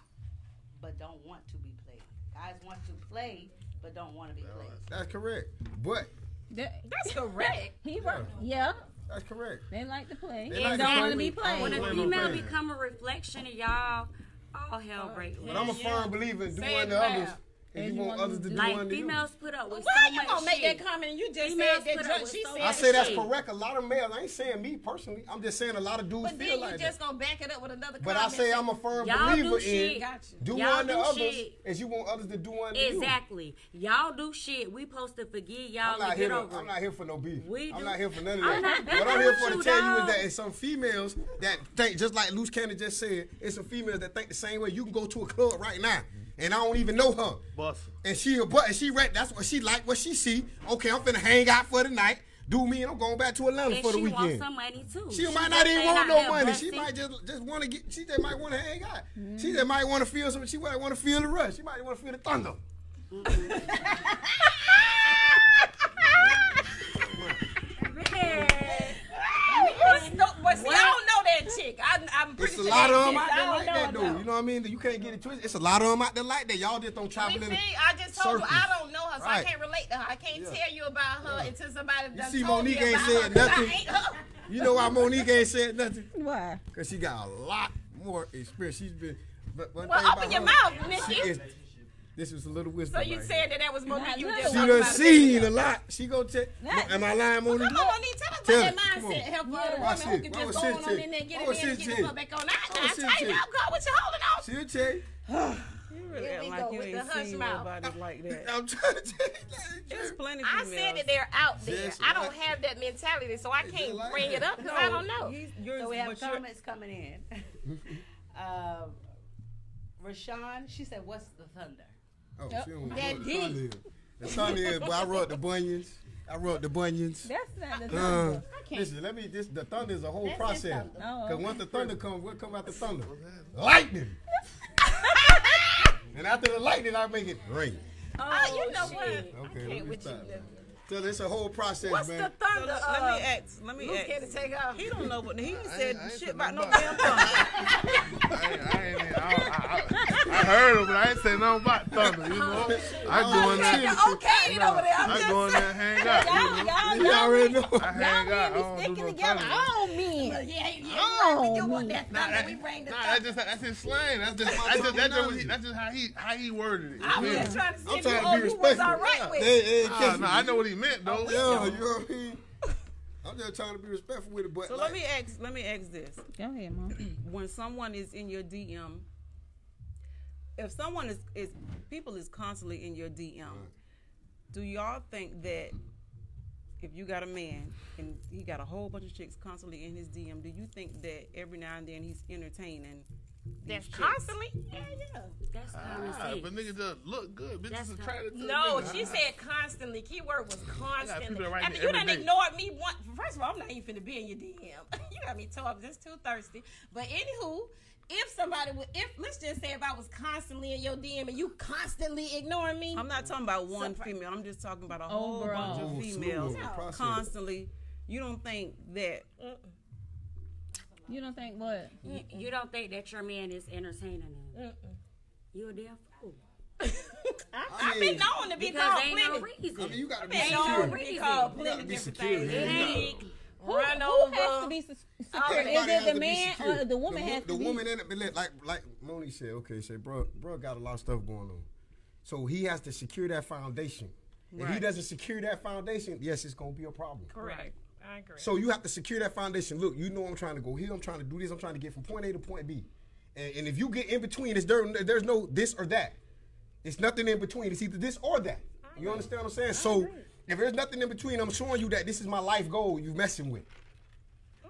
but don't want to be played. Guys want to play, but don't want to be played." That's correct. But That- That's correct. he right. Yeah, that's correct. they like to play. They They like don't want to be played. When a female become a reflection of y'all, all hell breaks loose. But I'm a firm believer in do Say unto others loud. if And you you want want others to to do Like unto you. females put up with Why so you much gonna make shit. that comment and you just Females said that put up junk? with She so said I much say that's shit. correct. A lot of males. I ain't saying me personally. I'm just saying a lot of dudes But feel then like you that. just gonna back it up with another But I comment. say I'm a firm Y'all do believer shit. in Got you. do Y'all unto do others shit. as you want others to do unto you. Exactly. Y'all do shit. We supposed to forgive y'all I'm not, and here get to, over I'm it. not here for no beef. We I'm do- not here for none of I'm that. not beefing What I'm here with for to you, tell you dog. is that it's some females that think, just like Loose Cannon just said, it's some females that think the same way. You can go to a club right now, and I don't even know her. bust. And she a but and she read that's what she like what she see. Okay, I'm finna hang out for the night. Do me and I'm going back to Atlanta And for the weekend. she wants weekend. some money too. She just might not even want no there money. She might just just want to get. She just might want to hang out. She just might want to feel some. She might want to feel the rush. She might want to feel the thunder. No, mm-hmm. but see, I don't know that chick. I, I'm pretty It's a sure lot of them out I there don't like know that her, though. You know what I mean? You can't get it twisted. It's a lot of them out there like that. Y'all just don't travel We in. see, I just told you I don't know her, so Right. I can't relate to her. I can't Yeah. tell you about her until somebody does. You see told Monique me ain't about said her, 'cause I nothing. You know why Monique ain't said nothing? Why? Cause she got a lot more experience. She's been. But one Well, thing open about your her, mouth, she Nikki. is- This was a little whisper. So you right said that that was Monique. You Not just little. here. talked She about done it. seen a lot. She go check. Am I lying, Monique? Come on, Monique, tell us Tell about it. that Come on. mindset help for Yeah. the woman Watch who this. can What just was go she on, on say? in there, get What it was in, and she get say? the fuck back on. I, What I was she tighten say? up, girl. What you holding on? She'll tell you. You really Here act we like go you with ain't the hush seen mouth. nobody like that. I'm trying to tell There's you. plenty I females. said that they're out there. Yes, I don't right. have that mentality, so I They can't like bring it that. up because I don't know. He's- yours- So we have but you're- comments coming in. um, Rashawn, she said, "What's the thunder?" Oh, she don't know That what the deep. thunder. The thunder is, boy, I rubbed the bunions. I rubbed the bunions. That's not the Uh, thunder. listen, let me. This the thunder is a whole That's process. thunder. Oh, Cause okay. once the thunder comes, what come out the thunder? Lightning. and after the lightning, I make it rain. Oh, you know what? Okay, I let can't me with you. stop. So it's a whole process, What's man. the thunder? Let uh, me ask. Let me Luke ask. had to take off. He don't know what he I said I ain't shit about no nothing damn thunder. I, ain't, I, ain't, I, I, I, I heard him, but I ain't say nothing about thunder. You know, I oh, go in there. Okay, You're okay over there. I'm I go in there and hang out. Y'all, You know? y'all, You already know. I hang out. I y'all don't men be do sticking no together. thunder. All men. Yeah, yeah. Oh, when you want me. that Nah, thunder, that, we bring the nah, thunder. that's just that's his slang. That's just that's just, that's just, what he, that's just how he how he worded it. I'm You feel just me? trying to see I'm if trying you, to oh, be you was respectful. all right with it. Hey, hey, Nah, catch nah, me. I know what he meant though. Yeah, you know what I mean? I'm just trying to be respectful with it, but So like, let me ask. Let me ask this: Go ahead, mom. When someone is in your DM, if someone is is people is constantly in your DM, do y'all think that if you got a man and he got a whole bunch of chicks constantly in his DM, do you think that every now and then he's entertaining? These That's chicks? constantly. Yeah, yeah. That's common Ah, sense. but niggas just look good. Bitches That's attracted to No, niggas. she said constantly. Keyword was constantly. people that write I mean, you every done day. ignored me one. First of all, I'm not even finna be in your DM. you got me tore up. Just too thirsty. But anywho, if somebody would, if let's just say if I was constantly in your DM and you constantly ignoring me, I'm not talking about one Surpri- female. I'm just talking about a whole Overall. bunch of females of constantly. You don't think that You don't think what? You, you don't think that your man is entertaining him? You're a damn fool. I, I I've mean, been known to be Because called ain't plenty. no reason. I mean, you got to be been known secure. to be called You plenty gotta be different secure. things. man. It You. Who, Run who has to be secure? Everybody Is has it to the be man secure. or the woman the, has the to be? woman in it, but like, like like Moni said, okay, say bro, bro got a lot of stuff going on, so he has to secure that foundation. If he Right. doesn't secure that foundation, yes, it's gonna be a problem. Correct. I agree. So you have to secure that foundation. Look, you know I'm trying to go here. I'm trying to do this. I'm trying to get from point A to point B. And, and if you get in between, it's there, there's no this or that. It's nothing in between. It's either this or that. You understand what I'm saying? So if there's nothing in between, I'm showing you that this is my life goal. You're messing with.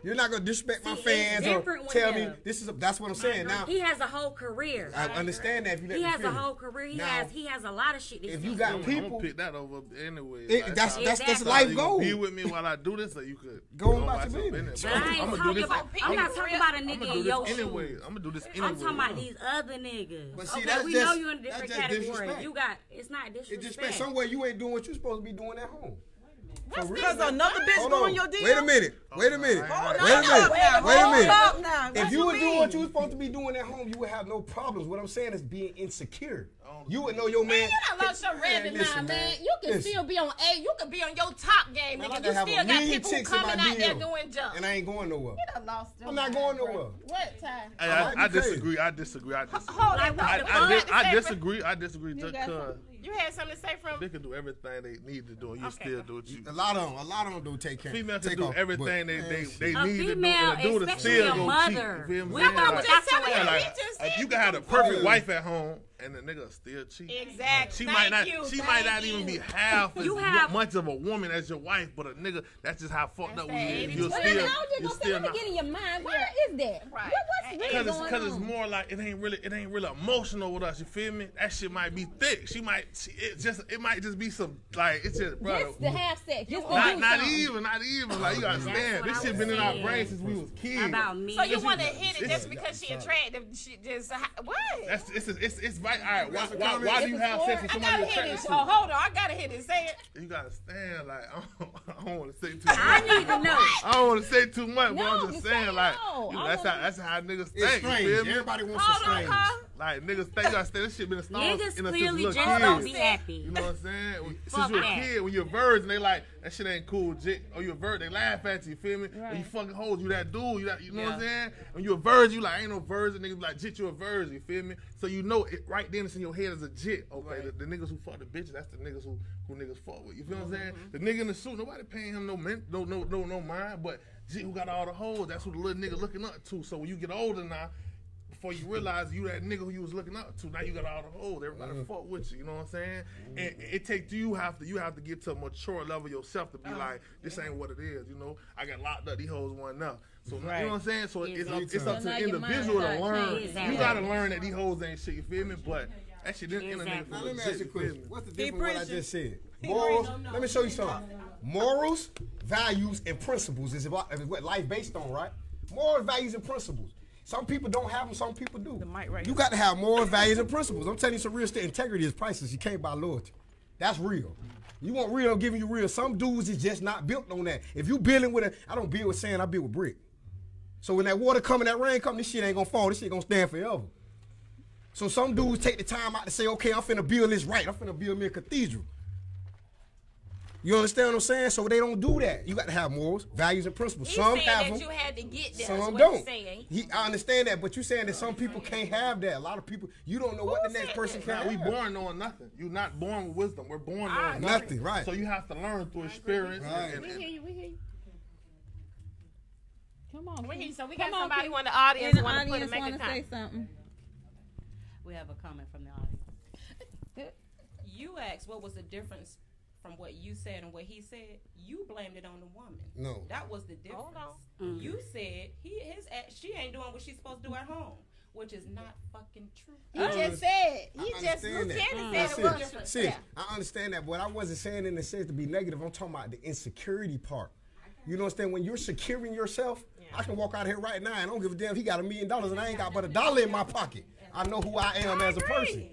You're not gonna disrespect my See, it's fans or tell me the- this is. A, that's what I'm saying. Now He has a whole career. I understand that. If you let He me has a whole career. He Now, has he has a lot of shit. that if you got do. I'm gonna people, pick that over anyway. it, Like, that's how- that's that's Exactly. life you goal. Be with me while I do this, or you could Go on buy about your business. But. I ain't I'ma do talking about. I'm I'm not talking about a I'm nigga gonna in your shoes. anyway. I'm gonna do this anyway. I'm talking about these other niggas. But see, okay, that's we just- know you in a different category. You got it's not disrespect. just spent somewhere you ain't doing what you're supposed to be doing at home. For real. because another bitch Hold go on. your DM? Oh, Wait a minute. Wait a minute. Hold Wait a minute. Wait a- Wait a minute. up now. If you you were doing what you were supposed to be doing at home, you would have no problems. What I'm saying is being insecure. You would know your man. Man, you done lost your rabbit listen, mind, man. man. You can Listen. still be on A. You can be on your top game, nigga. can You still got people who chicks in my coming out there doing jump. and I ain't going nowhere. You done lost I'm not going nowhere. What time? Hey, I I, I disagree. I disagree. I disagree. Hold on. what I, the I, I disagree. I disagree. Just cause You had something to say from? they can do everything they need to do, and you Okay. still do what you. A lot of them, a lot of them do take care. Female can take do off, everything but- they they, they A need to do, female, and do to especially still a go mother. cheat. You feel me? We That's what I'm Like- just telling you. like, just like, said you can have the perfect wife at home, and the nigga still cheat. Exactly. She Thank might not. you. She Thank might not you. even be half as You have- much of a woman as your wife, but a nigga. That's just how fucked up we that is. 80 You're Well, still. then I was just You're gonna still let not. get in your mind. Where is that? Right. What, what's really Cause it's, going cause it's more like it ain't really it ain't really emotional with us. You feel me? That shit might be thick. She might she, it just it might just be some like it's just bro. Just to have sex. Just to Not do not something. even not even like you gotta stand. This shit was been in our brains since we was kids. about me. So you want to hit it just because she attractive? She just what? That's it's it's it's right. All right, why, That's a why, why do you have sex with I somebody gotta you're attracted So to? hold on, I gotta hit it. Say it. You gotta stand like I don't, I don't want to say too much. I need to know. I don't want to say too much, but I'm just saying like no. you know, that's how that's how niggas It's think. You feel me? Everybody wants Hold some on, strange. huh? Like niggas think you gotta stay. This shit been installed Niggas in us since clearly little just don't be happy. You know what I'm saying? Since you're a kid, when you're a virgin, they like that shit ain't cool, jit. Or you're a virgin, they laugh at you. You feel me? When you fucking hold you that dude, you that you know what I'm saying? When you're a virgin, you like ain't no virgin. Niggas be like jit, you a virgin. You feel me? So you know it right then it's in your head as a jit. Okay, the, the niggas who fuck the bitches, that's the niggas who who niggas fuck with. You feel what I'm saying? Mm-hmm. The nigga in the suit, nobody paying him no men, no no no no mind, but jit who got all the hoes, that's who the little nigga looking up to. So when you get older now before you realize you that nigga who you was looking up to. Now you got all the hoes. Everybody mm. fuck with you. You know what I'm saying? And it takes you have to you have to get to a mature level yourself to be like, this ain't what it is. You know, I got locked up. These hoes want now. So you know what I'm saying? So it's up, it's up to the individual to learn. Exactly. You gotta learn that these hoes ain't shit. You feel me? But that shit in, in a nigga Exactly. for Now let me ask you a you question. me? What's the difference with what I just said? Morals. Let me show you something. Morals, values, and principles is what, is what life based on, right? Morals, values, and principles. Some people don't have them. Some people do. The mic right you got to have morals, values, and principles. I'm telling you, some real estate integrity is priceless. You can't buy loyalty. That's real. You want real, I'm giving you real. Some dudes is just not built on that. If you building with a, I don't build with sand, I build with brick. So when that water come and that rain come, this shit ain't gonna fall. This shit gonna stand forever. So some dudes take the time out to say, okay, I'm finna build this right. I'm finna build me a cathedral. You understand what I'm saying? So they don't do that. You got to have morals, values, and principles. He's some have that them. you had to get there. Some what don't. He, I understand that, but you saying that some people can't have that. A lot of people, you don't know what the next person that? can Now, we have. born knowing nothing. You're not born with wisdom. We're born I knowing agree. nothing. Nothing, right. So you have to learn through experience. and- Right. and- We hear you. We hear you. Come on. We hear you. So we Come got on, somebody Keith. on the audience In the want to put a audience make want a to say comment. something. We have a comment from the audience. You asked what was the difference from what you said and what he said. You blamed it on the woman. No. That was the difference. Hold Mm. You said he his she ain't doing what she's supposed to do at home, which is not fucking true. He I just understand- said. I He just understand that. Lieutenant Now, said it was. sis, sis, Yeah. I understand that, but I wasn't saying in the sense to be negative. I'm talking about the insecurity part. You know what I'm saying? When you're securing yourself, I can walk out here right now and I don't give a damn if he got a million dollars and I ain't got but a dollar in my pocket. I know who I am as a person.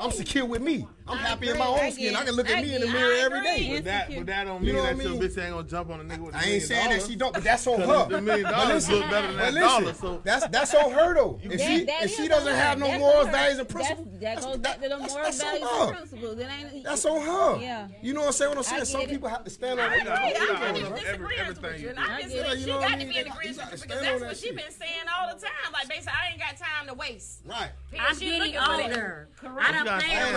I'm secure with me. I'm happy in my own I skin. get I can look at it. me in the I mirror get- every I day. But that, but that don't mean You know that I your bitch ain't gonna jump on a nigga with a I ain't million saying that she don't, but that's on Cause her. the million But dollars listen, look better than but that listen, dollar, so- that's that's on her though. If That- she that if she doesn't her. have no That's morals, on her. values, and That's- principles, That goes back to the that's- moral that's on values her. and principles. It ain't. That's on her. Yeah. You know what I'm saying? What I'm saying? Some people have to stand on I agree. I yeah, really every- disagree everything you. you And do. obviously, Yeah, you she got to be in You agreement gotta with you stand because that's what she shit. been saying all the time. Like basically, I ain't got time to waste. Right. Because I'm she getting looking older. I done got played around. I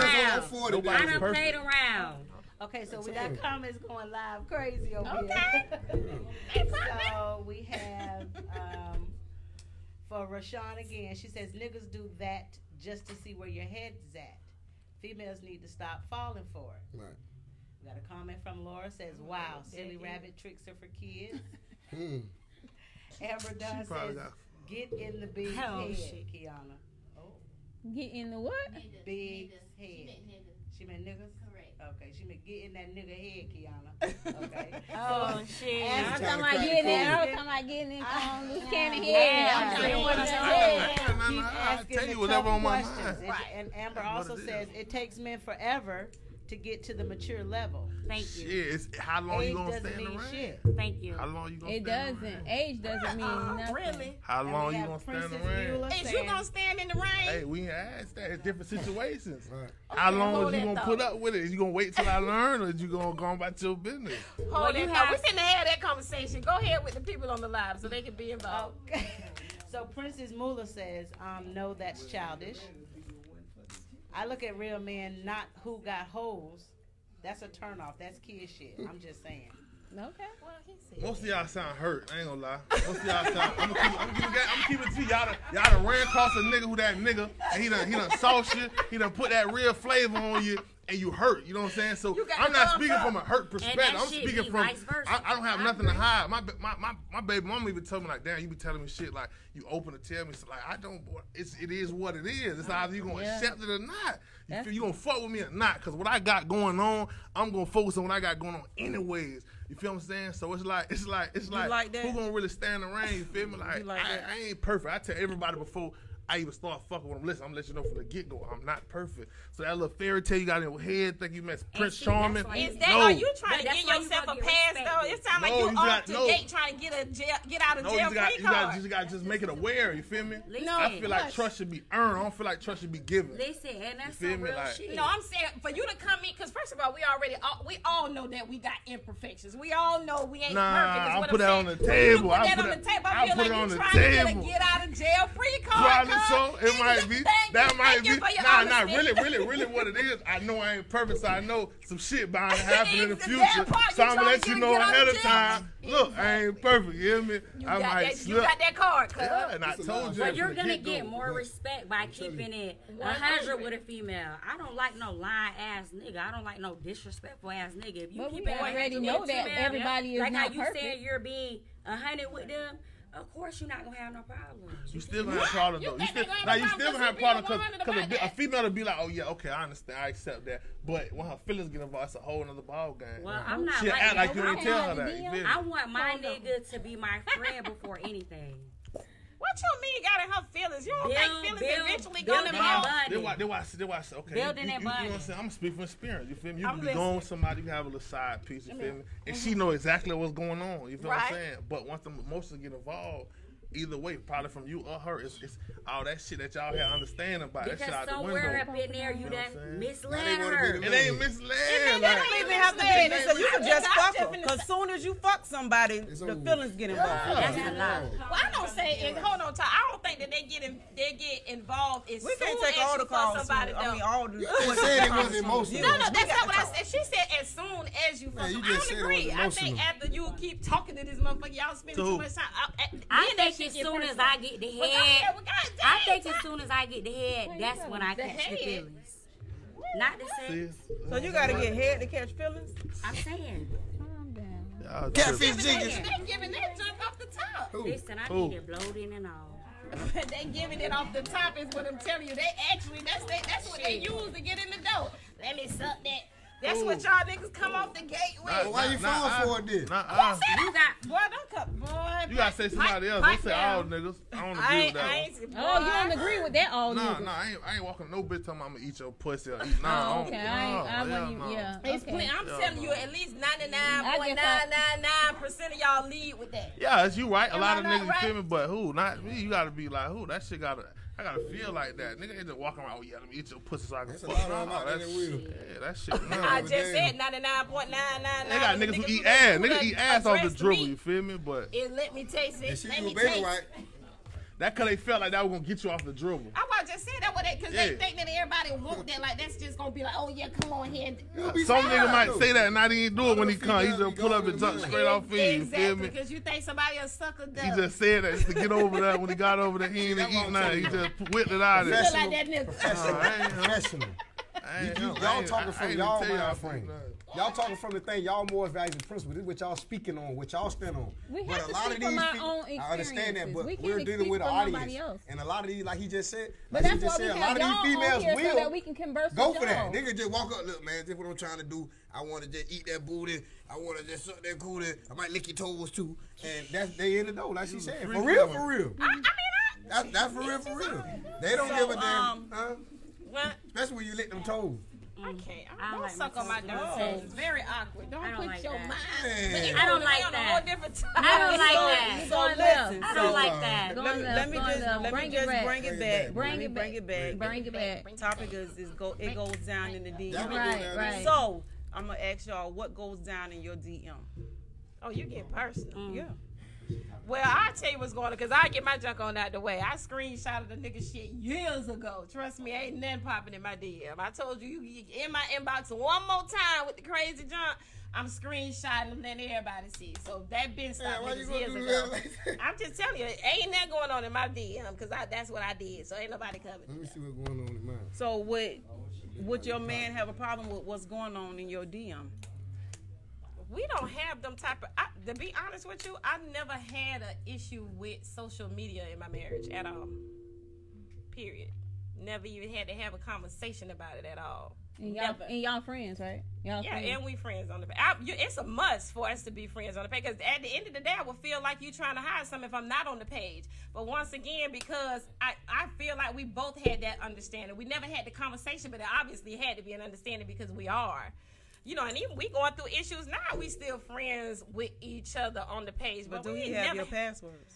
days. done perfect. played around. Okay, so we got comments going live crazy over Okay. here. so we have um, for Rashawn again. She says niggas do that just to see where your head's at. Females need to stop falling for it. Right. We got a comment from Laura says, "Wow, silly rabbit tricks are for kids." Hmm. Amber Dunn probably says, got- "Get in the big Oh, head, shit. Kiana. Get in the what? big head. She meant niggas. Correct. Okay, she meant get in that nigga head, Kiana. Okay. Oh So, shit. ask- I'm trying talking to about crack getting the in. I was code. talking about getting in on loose cannon Yeah. head. I'm Yeah. saying what I Nah, said. nah, nah, Keep I asking tell the you whatever tough on my questions. mind. And, Right. and Amber also says it takes men forever to get to the mature level. Thank Shit, you. it's how long Age you gonna doesn't stand mean around? shit. Thank you. How long you gonna It stand doesn't. around? Age doesn't mean Uh, nothing. really? How long we you gonna stand Princess around? Eula Is you gonna stand in the rain? Hey, we ain't asked that. It's different situations. Right. How long hold is you gonna put up with it? Is you gonna wait till I learn, or is you gonna go on about your business? Hold Well, that you thought. We have- finna have that conversation. Go ahead with the people on the live so they can be involved. Okay. so Princess Mula says, um, no, that's childish. I look at real men, not who got holes. That's a turnoff. That's kid shit. I'm just saying. Okay. Well, he said. Most of y'all sound hurt. I ain't gonna lie. Most of y'all sound. I'm gonna keep. I'm gonna keep, it- I'm gonna keep it to y'all. Done, y'all done ran across a nigga who that nigga, and he done he done sauce you. He done put that real flavor on you, and you hurt. You know what I'm saying? So I'm not speaking up. from a hurt perspective. I'm speaking from. I, I don't have I nothing to hide. My, my my my baby mama even told me like, damn, you be telling me shit like you open to tell me. So like I don't. It's it is what it is. It's either you gonna Yeah. accept it or not. You That's- feel you gonna fuck with me or not? Cause what I got going on, I'm gonna focus on what I got going on anyways. You feel what I'm saying? So it's like it's like it's like, like who gonna really stand around? You feel me? Like, like I. I ain't perfect. I tell everybody before I even start fucking with them. Listen, I'm gonna you know from the get go. I'm not perfect. So that little fairy tale you got in your head, think you met Prince see, that's Charming. why Is you- that no. are you trying But to get give why you yourself a gonna pass though? It sounds like No, you you off got- to no. gate trying to get a jail, get out of No, jail you got free you got card. just got just make it aware. You feel me? Listen, I feel like trust should be earned. I don't feel like trust should be given. listen, and that's feel some me? real Like- shit. No, I'm saying for you to come in, because first of all, we already all, we all know that we got imperfections. We all know we ain't Nah, perfect. is I'll put that on the For you to table. I'll that put on the table. I I'll feel put like it you're on the trying to get a table. get out of jail free card. Probably cuz. so. Uh, it might be. That might be. you for Nah, nah. Really, really, really, what it is. I know I ain't perfect, so I know some shit bound to happen in the future. So I'm gonna let you know get out of ahead of time. Look, I ain't perfect. You hear me? You I got might that. You got that card, cuz. Yeah, and I told uh, you. But you're gonna get-go. get more respect by keeping it a hundred with a female. I don't like no lying ass nigga. I don't like no disrespectful ass nigga. If you But we keep it a already know that female, everybody is like how you perfect. said you're being a hundred with them. Of course, you're not gonna have no problems. You still gonna have problems though. You think still, they gonna have now a you problem still gonna have because problems 100 because a, a female will be like, oh yeah, okay, I understand, I accept that. But when her feelings get involved, it's a whole nother ball game. Well, I'm not She'll like act like you I ain't tell her that. You feel me? I want my nigga to be my friend before anything. What you mean got in her feelings? You don't Build- think feelings build- eventually building gonna that involve? They why they why they why okay. Building you, that you, you know what I'm saying? I'm speaking from experience. You feel me? You I'm can be going with listening. somebody, you can have a little side piece. You feel me? And she know exactly what's going on. You feel what I'm saying? But once the emotions get involved, either way, probably from you or her, it's, it's all that shit that y'all had understanding about. that Because shit out the somewhere window. up in there, you You know done misled Now they wanna her. It ain't misled. They Like, don't even have to be So you can just fuck her. finna Cause soon as you fuck somebody, the feelings get involved. That's a lie. Well, I don't say it. Hold on, Ty. I don't think that they get in, they get involved as We soon can't take as all you the fuck calls. somebody. I mean, all the. You just said it was emotional. No, no, that's not what I said. She said as soon as you fuck Man. I don't agree. I think after you keep talking to this motherfucker, y'all spending too much time. I, I, I then that think shit as soon as. I get the Well, go ahead, head, I think as soon as I get the head, that's when I catch the feelings. Not the see? sex. So you gotta get head to catch feelings. I'm saying. Calm down. Y'all Catfish tripping. jiggers. They giving that junk off the top. Who? Listen, I Who? need it blowed in and all. they giving it off the top is what I'm telling you. They actually that's they, that's what they use to get in the door. Let me suck that. That's Ooh. what y'all niggas come off the gate with. Nah, why you nah, falling for it then? Nah, uh, You got Boy, don't cut. Boy, you gotta say somebody else. Don't say all niggas. I don't I agree with that. I one. ain't, Oh, you don't agree with that all Nah, niggas. nah, I ain't, I ain't walking no bitch talking about I'm gonna eat your pussy or eat. Nah, Oh, I don't- okay. I ain't, I nah, wouldn't hell yeah. It's okay. I'm Yeah, telling no. you, at least 99.999 percent of y'all lead with that. Yeah, it's you right. A lot of niggas feel me, but who? Not me. You gotta be like who? That shit gotta. I gotta feel like that. Nigga ain't just walking around. Oh yeah, let me eat your pussy so I can There's a fuck. lot of Nah, them out there that that will. shit. Yeah, that shit. I just damn. said 99.999. They got niggas who eat ass. Niggas eat ass off the dribble. You feel me? But It let me taste it. And she let do me a baby taste it. That cause they felt like that was gonna get you off the dribble. I was just saying that with it because Yeah. they think that everybody want that. Like that's just gonna be like, oh yeah, come on here. Some nigga might say that and not even do it when he come. He just pull up and jump with straight off in. You feel Exactly, me? because you think somebody a sucker duck. He just said that to get over there. When he got over there, he ain't that's what eat I'm nothing. He just whipped it out of You there. look like that nigga. Professional. I ain't- Professional. I ain't- You- you- I y'all ain't- talking I from ain't y'all tell y'all mind nothing. Y'all talking from the thing y'all more values and principles. This is what y'all speaking on, what y'all stand on. We but have a to lot speak of these from our people, own I understand that, experiences. but We can't we're dealing with an audience. else. And a lot of these, like he just said, But like he that's just why we said, a lot of these females will so that we can converse go with for that. y'all. Nigga just walk up, look, man, this what I'm trying to do. I want to just eat that booty. I want to just suck that cootie. I might lick your toes too. And that's they in the door, like she said. For real, for real. I, I mean, I, That, that's for real, for real. They don't So, give a damn, um, huh? well, Especially when you lick them toes. I can't. I I don't don't like suck on my toes dirty getting toes. Very awkward. Don't, don't put like your that. mind. Man. But you I don't like we on a that. whole different time. I don't like that. So Going listen. I don't like that. Let me, left, let me just let me Bring it back. bring it back. back. Bring it back. Bring it back. Topic is, is go it goes down in the DM. Right, right. So I'm gonna ask y'all what goes down in your DM. Oh, you get personal. Mm. Yeah. Well, I'll tell you what's going on because I get my junk on out the way. I screenshotted the nigga shit years ago. Trust me, ain't nothing popping in my DM. I told you, you get in my inbox one more time with the crazy junk. I'm screenshotting and letting everybody see. So that been Yeah, stopped why you niggas gonna years ago. like? I'm just telling you, ain't that going on in my DM because that's what I did. So ain't nobody coming. Let me see what's going on in mine. So would would your man have a problem with what's going on in your DM? We don't have them type of. I, to be honest with you, I never had an issue with social media in my marriage at all. Period. Never even had to have a conversation about it at all. And y'all, Never. and y'all friends, right? Y'all Yeah, friends. and we friends on the page. I, you, it's a must for us to be friends on the page because at the end of the day, I would feel like you're trying to hide something if I'm not on the page. But once again, because I, I feel like we both had that understanding. We never had the conversation, but it obviously had to be an understanding because we are. You know, and even we going through issues now, we still friends with each other on the page. But But, do we he have never, your passwords?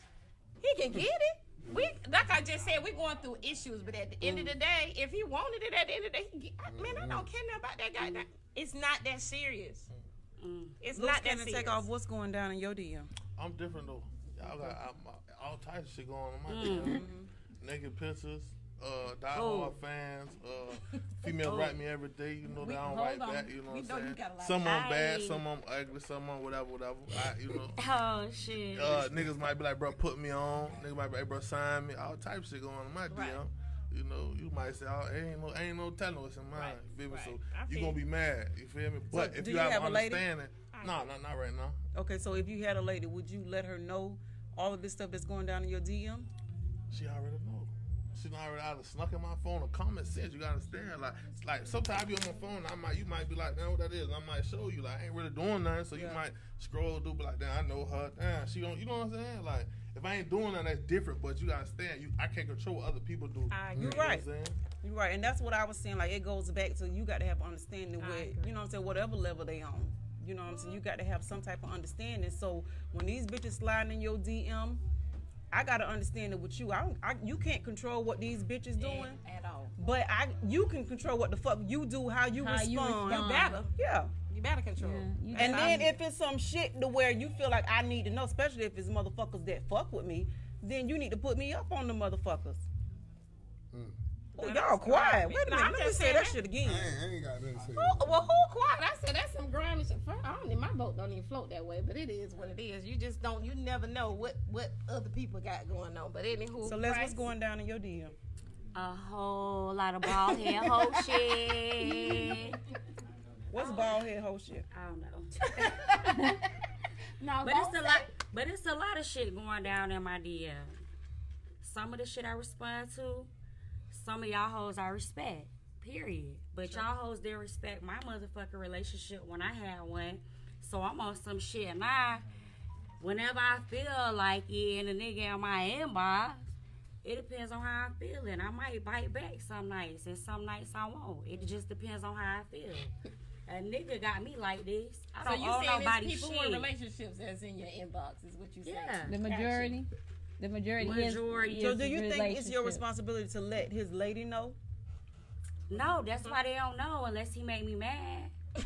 He can get it. We like I just said, we going through issues, but at the end of the mm. day, if he wanted it, at the end of the day, he get, man, I mm-hmm. don't care nothing about that guy. That- It's not that serious. Mm. It's Luke not that can serious. take off what's going down in your DM. I'm different though. Y'all got I'm, all types of shit going on my Mm-hmm. DM. Naked pictures, uh, die Oh. hard fans, uh, females write me every day. You know We- that I don't write on. that. You know We what I'm saying? got a lot. Some of 'em bad, some of 'em ugly, some of 'em whatever, whatever. I, you know. Oh shit. Uh, niggas might be like, bro, put me on. Niggas might be like, bro, sign me. All types of shit going on in my Right. DM. You know, you might say, oh, ain't no, ain't no telling what's in mine. Right, You right. So you gonna be mad. You feel me? But if do you, you have, have a lady? understanding, no, not not right now. Okay, so if you had a lady, would you let her know all of this stuff that's going down in your DM? She already know. she done already either snuck in my phone or common sense. You gotta understand. Like, like sometimes I be on my phone, I might, you might be like, man, what that is? I might show you, like, I ain't really doing nothing. So you might scroll through, be like, damn, I know her. Damn, she don't, you know what I'm saying? Like, if I ain't doing nothing, that's different. But you gotta understand, you, I can't control what other people do. Ah, I You agree. know what I'm Right. saying? You're right, and that's what I was saying. Like it goes back to you got to have understanding with you know what I'm saying, whatever level they on. You know what I'm saying? You got to have some type of understanding. So when these bitches sliding in your DM, I gotta understand it with you. I don't. I, you can't control what these bitches doing, at all. but I you can control what the fuck you do, how you How respond. you respond. You better. Yeah. You better control. Yeah, you And then if it's some shit to where you feel like I need to know, especially if it's motherfuckers that fuck with me, then you need to put me up on the motherfuckers. Oh, y'all quiet. Wait a minute. I'm Let me say that that- shit again. I ain't, I ain't got nothing to say. Who, well, who quiet? I said that's some grimy shit. I don't. My boat don't even float that way, but it is what it is. You just don't. You never know what what other people got going on. But anywho, So Les, what's going down in your DM? A whole lot of bald head whole shit. What's oh. bald head whole shit? I don't know. No, But it's a lot. But it's a lot of shit going down in my DM. Some of the shit I respond to, some of y'all hoes I respect. Period. But y'all hoes didn't respect my motherfucking relationship when I had one. So I'm on some shit and I, Whenever I feel like it and a nigga in my inbox, it depends on how I'm feeling. I might bite back some nights and some nights I won't. It just depends on how I feel. A nigga got me like this. I So don't you owe saying nobody it's people shit. in relationships that's in your inbox is what you saying? Yeah. the majority, the majority, is- Majority. is, So do you think it's your responsibility to let his lady know? No, that's why they don't know unless he made me mad.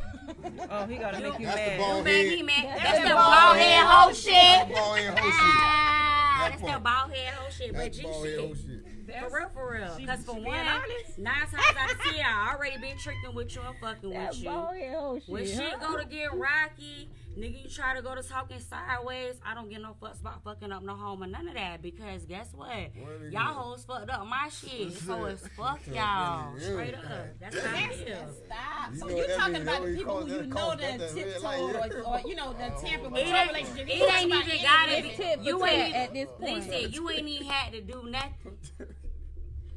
Oh, he gotta make you That's the mad. ball You make head. me mad. That's That's, the the bald bald head hoe That's shit. ball head hoe shit. Ah, that's the part. bald head hoe shit. But That's G ball shit. shit. For real, for real. Because for one, nine times out of ten, I already been tricking with you and fucking That with you. bald head hoe shit. When shit huh? go to get rocky, nigga, you try to go to talking sideways. I don't get no fucks about fucking up no home or none of that because guess what? it Y'all is. hoes fucked up my shit. So it's fuck y'all. Straight up. That's how I feel. Stop. You So know you talking mean? about the people who you know that that red tiptoed or, or you know that oh, tampered with It your ain't, relationship. it ain't even gotta be. tit You ain't at this point. Listen, you ain't even had to do nothing.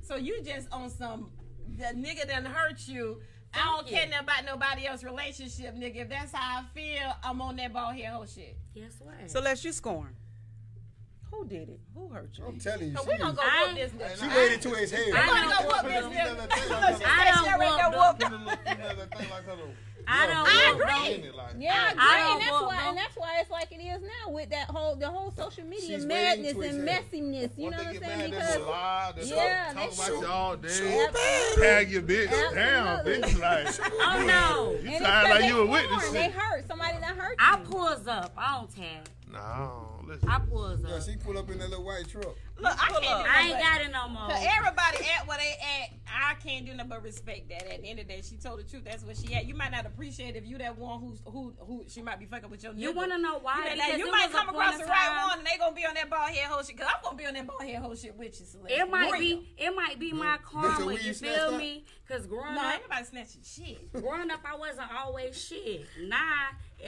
So you just on some the nigga done hurt you. I don't you. care nothing about nobody else's relationship, nigga. If that's how I feel, I'm on that ball here whole shit. Guess what? So let's you scorn. Who did it? Who hurt you? I'm telling you, So she, we gonna go I- whoop this nigga. she waited to his head. I We gonna go what whoop this the- nigga. I don't want the- I don't I agree. no- Yeah, I agree, I and that's why, no- and that's why it's like it is now with that whole the whole social media She's madness and messiness. You know what I'm saying? Because lie, Yeah, talk, they talk about you all day. Tag your bitch. Damn, bitch. Like, Oh no. you and it's sound 'cause like you a witness. They hurt somebody that hurt You. I pulls up. I don't tag. No, mm-hmm. listen. I pulls Yeah, uh, up. she pulled up in that little white truck. Look, I Pull can't up. do I ain't got it no more. but- Cause everybody at where they at, I can't do nothing but respect that. At the end of the day, she told the truth. That's what she at. You might not appreciate if you that one who's who who she might be fucking with your. Nigga. You wanna know why? You, may- Because you might come across in the right one, and they gonna be on that bald head whole shit. Cause I'm gonna be on that bald head whole shit with you. Celeste. It might Real. be, it might be my karma. the You feel me? Cause growing No, up, ain't nobody snatching shit. growing up, I wasn't always shit. Nah,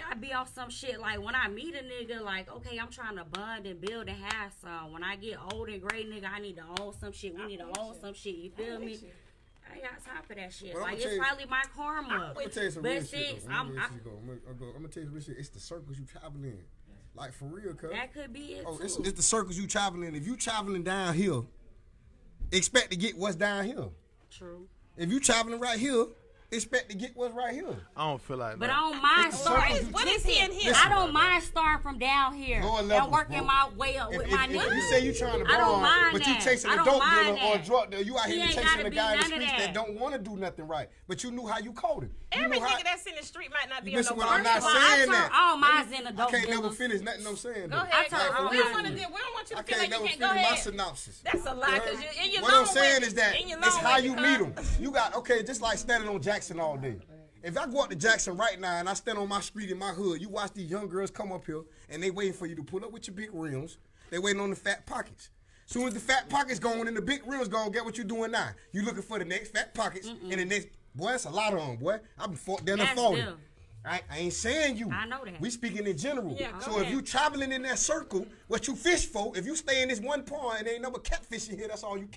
I be off some shit. Like when I meet a nigga, like okay, I'm trying to bond and build and have some. When I get old and gray, nigga, I need to own some shit. We need to own some shit. You feel me? I got time for that shit. But like it's you- probably my karma. I'm gonna tell you some But real shit. Though. I'm, I'm, I, I'm, gonna, I'm gonna tell you some real shit. It's the circles you travel in. Like for real, cuz. that could be it Oh, too. it's, it's the circles you traveling. In if you traveling down here, expect to get what's down here. True. If you traveling right here, expect to get what's right here. I don't feel like But that. I don't mind It's starting. circles What is he in here? I don't mind starting from down here Lower and levels, working bro. my way up If, with if, my if niggas. you say you trying to I don't mind but you that. chasing I a don't dope mind dealer or a drug dealer, you out here ain't chasing a guy in the none streets that. that. don't want to do nothing right, but you knew how you coded. You Every nigga that's in the street might not be You on listen no when I'm not saying that. all mines in I can't never finish nothing I'm saying. Go ahead. I turn Cause all we don't want to. We don't want you to feel like you can't go finish my ahead. synopsis. That's a lie. Cause you, in your What I'm saying is that it's how you meet them. You got okay, just like standing on Jackson all day. If I go up to Jackson right now and I stand on my street in my hood, you watch these young girls come up here and they waiting for you to pull up with your big rims. They waiting on the fat pockets. Soon as the fat pockets gone and the big rims gone, get what you doing now? You looking for the next fat pockets and the next boy. That's a lot of them, boy. I've been fought down the them. I, I ain't saying you. I know that. We speaking in general. Yeah, so if you traveling in that circle, what you fish for, if you stay in this one pond and ain't no but catfish in here, that's all you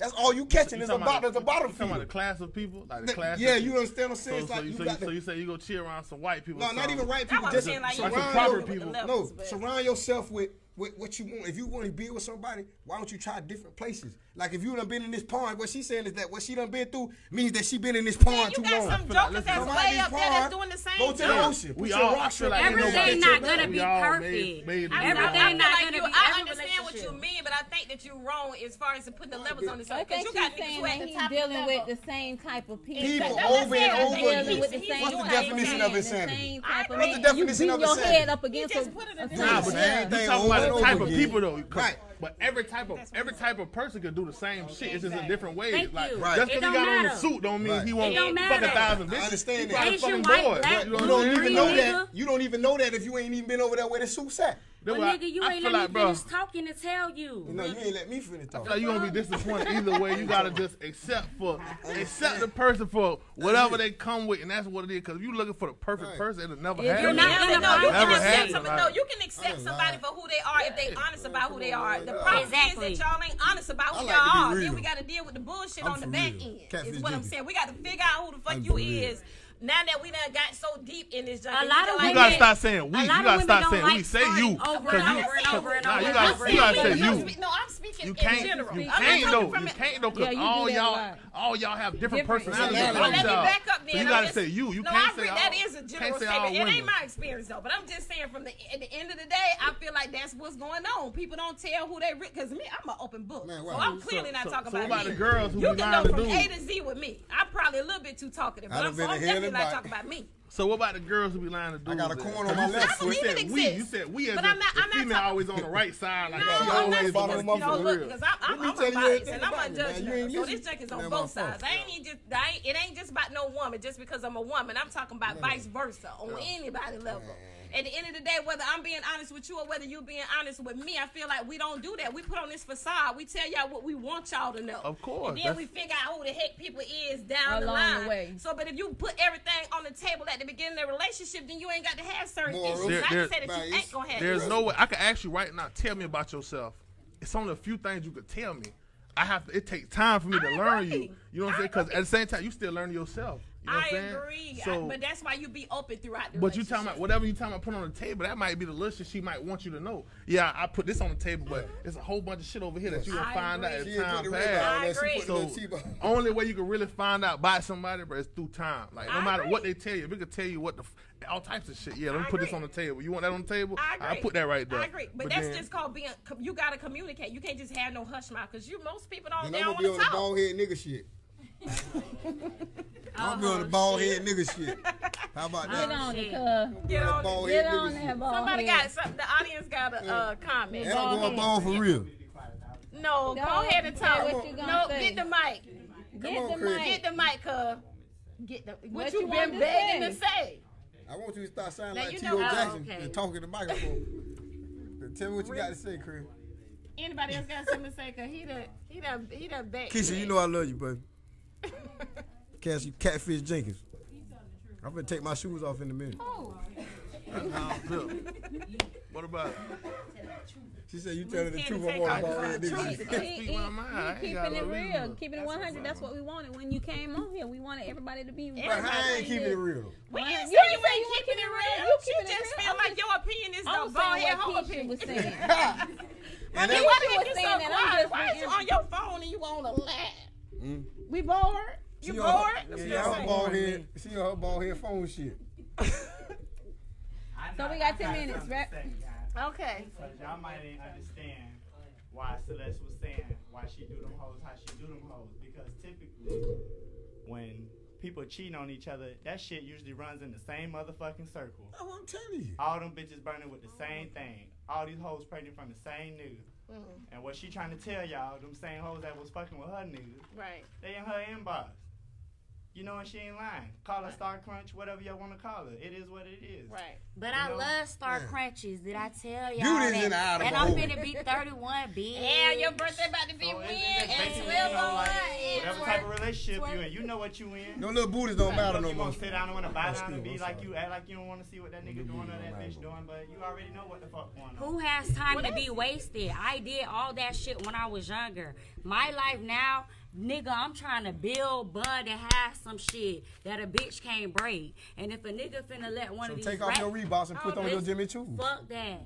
that's all you catching is a bottle. There's a bottle. You talking about the class of people, like the class. Yeah, you understand what I'm saying? So, so, you, so, you, so you say you go cheer around some white people? No, not even white people. Just saying, like, surround, proper people. No, surround yourself with what, what you want. If you want to be with somebody, why don't you try different places? Like if you done been in this pond, what she's saying is that what she done been through means that she been in this pond too long. You got some jokers that's way up there that's doing the same. Go to the ocean. We all rocks like everything not gonna be perfect. Everything not gonna be. I understand what you mean, but I think that you're wrong as far as putting the levels on this. Because you got saying that dealing with the same type of people. People over and over again. What's the definition of insanity? What's the definition of insanity? You beat your head up against a. Nah, but everything over type of people though. Right. But every type of every type of person can do the same okay, shit. It's just in different ways. Thank like you. Just because he got matter. on a suit don't mean right. he won't fuck a thousand bitches. I understand that. Asian, fucking white. Black, you don't, you don't even know that. You don't even know that if you ain't even been over there where the suit's at. But well, nigga, you I, I ain't let like, me bro, finish talking to tell you. No, you ain't let me finish talking. I feel you gonna be disappointed either way. You gotta just accept for accept the person for whatever they come with, and that's what it is. Because if you looking for the perfect right. person, it'll never happen. You're not gonna no, you never accept somebody. No, you can accept somebody for who they are if they honest about who they are. The problem exactly. is that y'all ain't honest about who y'all are. Then we gotta deal with the bullshit on the back end. Is what I'm saying. We gotta figure out who the fuck you is now that we done got so deep in this a lot of women. You gotta stop saying we. You gotta stop saying we. Say you. Over and over and over and over. You gotta say you. No, I'm speaking in general. You can't no. You can't no because all y'all, all y'all have different personalities. Let me back up then. You gotta say you. You can't say that is a general statement. It ain't my experience though, but I'm just saying from the at the end of the day, I feel like that's what's going on. People don't tell who they because me, I'm an open book, so I'm clearly not talking about me. You can go from A to Z with me. I'm probably a little bit too talkative, but I'm definitely everybody talk about me. So what about the girls who be lying to dudes? I got a corn on my left. I don't even. We. You said we as but a, I'm not, I'm not always on the right side. Like no, she always bottom You know, look, Because I'm, I'm, I'm biased and I'm unjudging. So this junk is on both sides. I ain't just, I ain't, it ain't just about no woman just because I'm a woman. I'm talking about vice versa on anybody level. At the end of the day, whether I'm being honest with you or whether you're being honest with me, I feel like we don't do that. We put on this facade. We tell y'all what we want y'all to know. Of course. And then we figure out who the heck people is down the line. The way. So, but if you put everything on the table at the beginning of the relationship, then you ain't got to have certain More issues. There, I can say that nice. you ain't gonna have. There's no way I can ask you right now. Tell me about yourself. It's only a few things you could tell me. I have. To, it takes time for me I to learn you. You know what I'm saying? Because at the same time, you still learn yourself. You know I agree, so, I, but that's why you be open throughout. The but you talking about whatever you talking about put on the table. That might be the list that she might want you to know. Yeah, I put this on the table, but it's a whole bunch of shit over here that you gonna I find agree. out as she time passes. So only way you can really find out by somebody, but it's through time. Like no I matter agree. what they tell you, we could tell you what the all types of shit. Yeah, let me put this on the table. You want that on the table? I, I put that right there. I agree, but, but that's then, just called being. You gotta communicate. You can't just have no hush mouth because you most people don't. Know, they don't want to talk. Dog head nigga shit. I'm uh-huh. doing the bald head nigga shit. How about that? Get on it, cuz. Get on, bald get head on that bald Somebody head. got, something. the audience got a uh, comment. Yeah, I'm going bald for real. No, go, go ahead and talk. What you no, say. get the mic. Get on, the Chris. mic. Get the mic, cuz. Get the, what, what you, you been begging to say? I want you to start sounding now like T.O. Jackson oh, okay. and talking to the microphone. Tell me what you got to say, Chris. Anybody else got something to say? Cause he done, he done, he done back. Keisha, you know I love you, buddy. Cash, you catfish Jenkins. I'm gonna take my shoes off in a minute. Oh. what about? She said you telling the truth. I'm all about it. Keeping it real, keeping it 100. That's what we wanted when you came on here. We wanted everybody to be real. But I ain't keeping it real. We didn't say you ain't keeping it real. You keeping it real. just feel like your opinion is no ball whole opinion. was saying. I mean, why did you so quiet? Why is you on your phone and you on a lap? Mm. We bored. You bored? Her, yeah, I'm bald head. She on her bald head phone shit. so we got ten minutes, right? Okay. Because y'all mightn't understand why Celeste was saying why she do them hoes how she do them hoes because typically when people cheating on each other, that shit usually runs in the same motherfucking circle. Oh, I'm telling you. All them bitches burning with the same thing. All these hoes pregnant from the same nigga. Mm-hmm. And what she trying to tell y'all, them same hoes that was fucking with her nigga, right? They in her inbox. You know, and she ain't lying. Call her Star Crunch, whatever y'all want to call her. It is what it is. Right. But You I know? love Star Yeah. Crunches. Did I tell y'all Beauty's that? in the eye of and I'm beholder. finna be 31, bitch. Yeah, your birthday about to be So when? it's- it's And 12 you know, like, what? whatever type of relationship you in, you know what you in. No little booties don't matter Look, no you more. gonna sit down and wanna buy down and be I'm like sorry. you, act like you don't wanna see what that nigga doing or that bitch doing, but you already know what the fuck going on. Who has time to be wasted? I did all that shit when I was younger. My life now, nigga, I'm trying to build, bud, and have some shit that a bitch can't break. And if a nigga finna let one So of these take off rap- your Reeboks and put on your Jimmy Choo. Fuck that.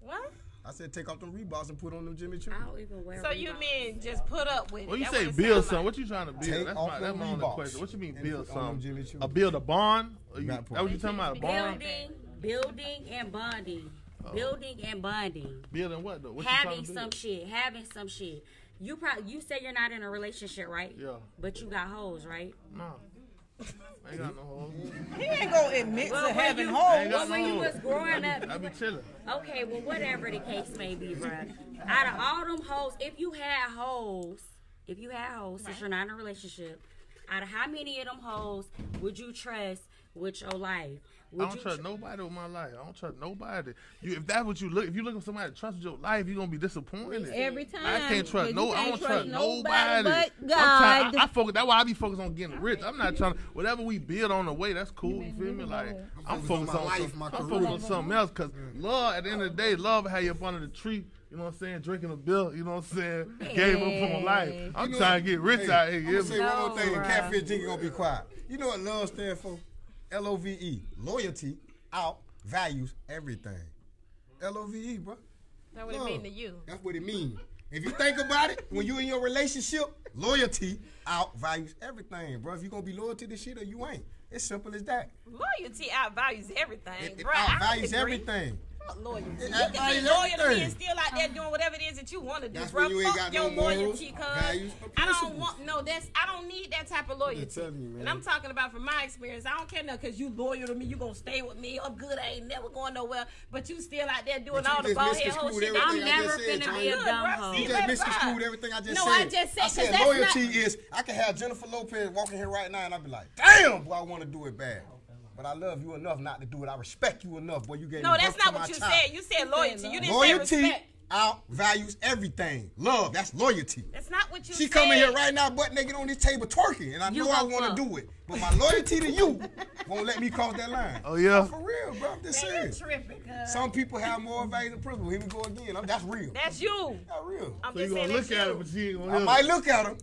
What? I said take off them Reeboks and put on them Jimmy Choo. I don't even wear So you mean just put up with it? When you say build sound something, like. what you trying to build? Take that's off my, that's my only question. What you mean build put on them something? Jimmy Choo. A build a bond? Or you, That that what you talking about? A bond? Building, building and bonding. Oh. Building and bonding. Building what though? What having trying some shit. Having some shit. You probably you say you're not in a relationship, right? Yeah. But you got hoes, right? No. I ain't got no hoes. He ain't gonna admit Well, to when having you- I ain't Well, when no you was growing up, I be chilling. Okay, well, whatever the case may be, bruh. Out of all them hoes, if you had hoes, if you had hoes, since you're not in a relationship, out of how many of them hoes would you trust with your life? Would I don't you trust nobody with my life. I don't trust nobody. You, if that's what you look, if you looking for somebody to trust with your life, you're gonna be disappointed. Every time, I can't trust no. I can't don't trust trust nobody nobody. but I'm trying, God. I, I focus. That's why I be focused on getting rich. I'm not trying. to Whatever we build on the way, that's cool. You feel me? Like I'm focused on focused my life, some- my I'm focused on something else. Cause love, at the end of the day, love had you up under the tree. You know what I'm saying? Drinking a bill. You know what I'm saying? Gave up on life. I'm You know- trying to get rich Hey, out here. I'm you gonna hear say me? one more thing, and. Catfish Jinky gonna be quiet. You know what love stand for? L O V E. Loyalty out values everything. L O V E, bro. That what it mean to you? That's what it means. If you think about it, when you in your relationship, loyalty out values everything, bro. If you gonna be loyal to this shit or you ain't. It's simple as that. Loyalty outvalues everything, It, it bro. Outvalues everything. Fuck Loyalty. You can outvalues be loyal to me and still out there doing whatever it is that you want to do, That's bro. when you ain't Fuck got your no morals, loyalty, cuz. I don't want no. That's I don't need that type of loyalty. telling you, man. And I'm talking about from my experience. I don't care now because you loyal to me. You gonna stay with me. I'm good. I ain't never going nowhere. But you still out there doing all the just bald head whole shit. I'm you never just said, be a Good, dumb hoe. You just misconstrued everything I just No, said. I just said, I 'cause said loyalty not- is I can have Jennifer Lopez walking here right now and I'd be like, damn, boy, I want to do it bad. But I love you enough not to do it. I respect you enough, boy. You gave No, me that's birth to not what you child. said. You said loyalty. You didn't say Loyalty respect. out values everything. Love, that's loyalty. That's not what you said. She said. coming here right now, butt naked on this table twerking, and I You know I want to do it. But my loyalty to you won't let me cross that line. Oh yeah. For real, bro. I'm just Man, you serious. tripping, cuz. Some people have more values than principle. Here we go again. I'm- That's real. That's you. That's real. I'm So you just gonna saying look at you. it, but you ain't gonna I might look at him.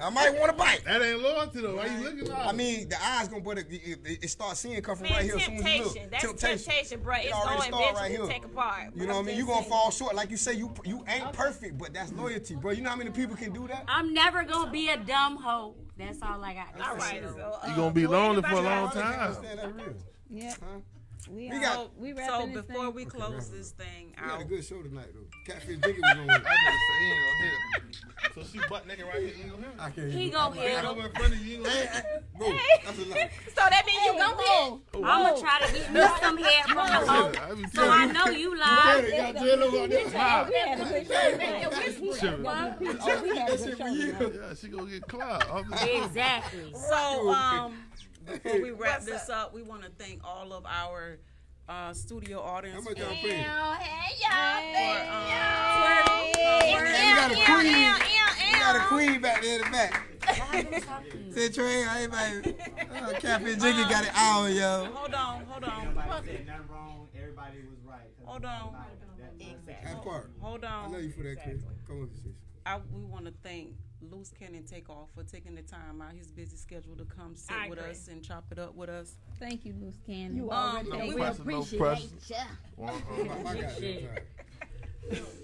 I might want to bite. That ain't loyalty though. Why you looking at I mean, the eyes gonna put it, it, it start seeing come from Man, right here as soon as you look. temptation. That's temptation, bro. It's already gonna start right here. take apart. You know what I mean? just You gonna fall short, like you say. You you ain't perfect, but that's loyalty, bro. You know how many people can do that? I'm never gonna be a dumb hoe. That's all I got. to All say. right. So, uh, You gonna be lonely for a long time. understand that real. Yeah. Huh? We, We got- we So before thing. we close this thing We had a good show tonight, though. Catfish Dicky was on. I nigga say he ain't gonna hit it. So she butt naked right here. You ain't gonna hit it. I can't. He even- gon' I- hit I- him. Over in front of you, you Hey, hey, bro, that's a lie. So that means you gonna hit. I'm gonna try to get me some head from the hoe. I be So I know you lied. Hey, got J-Lo out there. Oh, we had a good show tonight. Tripping. We had a That good shit show for you. Yeah, she gonna get clout. Exactly. so um, before we wrap this up, we want to thank all of our uh, studio How audience. much y'all for- paying? Oh, hey y'all, thank um, y'all. Hey, we got a queen. We got a queen back there in the back. Why you talking? Say Trey, everybody. Uh, Catfish Jiggy got it on, yo. Hold on, hold on, Nobody said nothing wrong. Everybody was right. 'cause Hold on. about that- That part. hold on. I on. love you for that, Chris. Come on, sis. I, we want to thank Loose Cannon Takeoff for taking the time out his busy schedule to come sit I with agree. us and chop it up with us. Thank you, Loose Cannon. You Um, already No we pressure, no pressure. Uh-uh. I got Shit.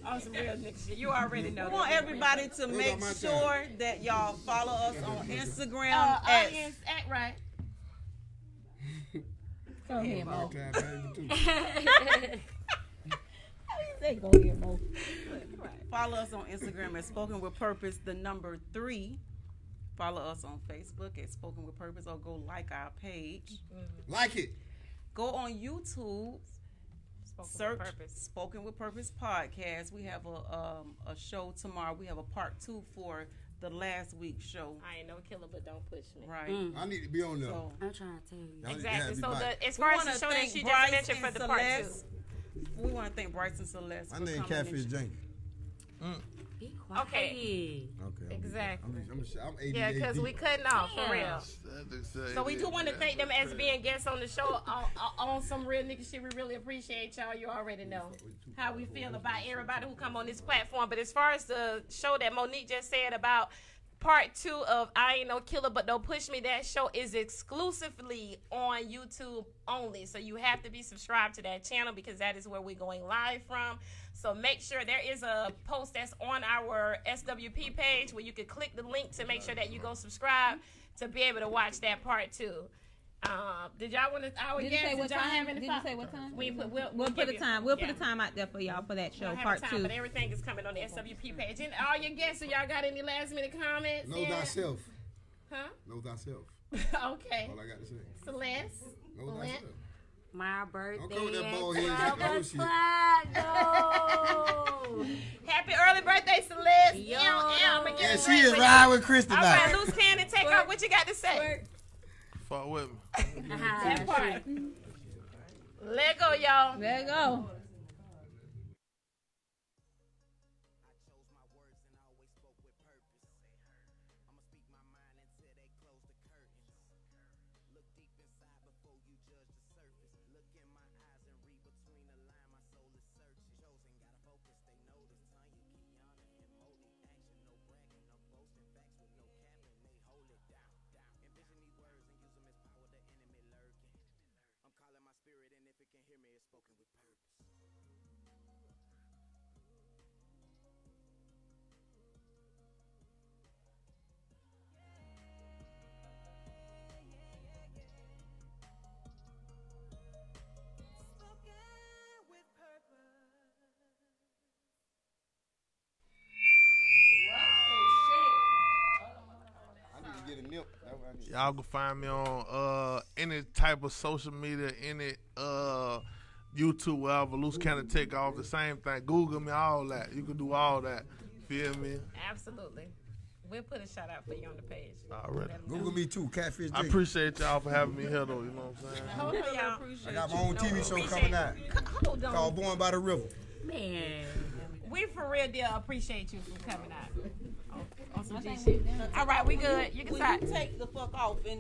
On some real nigga shit. You already know. We want that. everybody to make my time? sure that y'all follow us on Instagram Uh, at audience, act right. Go ahead, Mo. Time, baby, too. Say go ahead, Mo. Follow us on Instagram at Spoken with Purpose, the number three. Follow us on Facebook at Spoken with Purpose or go like our page. Like it. Go on YouTube, Spoken with search purpose. Spoken with Purpose podcast. We have a um, a show tomorrow. We have a part two for the last week's show. I ain't no killer, but don't push me. Right. Mm. I need to be on there. So I'm trying to tell you. Y'all need to Exactly. So the, as we far as the show that thank she just mentioned for and the part two. We want to thank Bryce and Celeste. My for name Catfish and- Jenkins. Be quiet. Okay. Okay. Exactly. I'm, I'm, I'm, I'm Yeah, because we cutting off for real. That So we do want to thank them as being guests on the show on, on, on some real nigga shit. We really appreciate y'all. You already know how we feel about everybody who come on this platform. But as far as the show that Monique just said about part two of I Ain't No Killer But Don't Push Me, that show is exclusively on YouTube only. So you have to be subscribed to that channel because that is where we're going live from. So make sure there is a post that's on our SWP page where you can click the link to make sure that you go subscribe to be able to watch that part two. Um, did y'all want to? Our Did you guests, say what did time? have Did you say what time? We put, we'll, We'll put give a you- time. We'll yeah. put a time out there for y'all for that show, don't part time, two. but everything is coming on the SWP page. And all your guests, so y'all got any last minute comments? Know Yeah. thyself. Huh? Know thyself. okay. All I got to say. Celeste. Know thyself. My birthday. come with that at bald head, 12 that o'clock, no. Happy early birthday, Celeste. Yo. Yeah, yeah, I'ma And it she is with riding you. with Chris All tonight. right, loose cannon, take off. What you got to say? Fuck with me. That part. Let go, y'all. Let go. Need to get a nip. That's what I need. Y'all can find me on uh any type of social media, any uh YouTube, wherever. Loose cannon take off the same thing. Google me, all that. You can do all that. Feel me? Absolutely. We'll put a shout out for you on the page. Already. Google me too, Catfish I appreciate y'all for having me here, though. You know what I'm saying? Hold on, y'all. I got my own TV show coming out Hold on. called Born by the River. Man. We for real deal appreciate you for coming out. All right, we good. You can Will start. take the fuck off and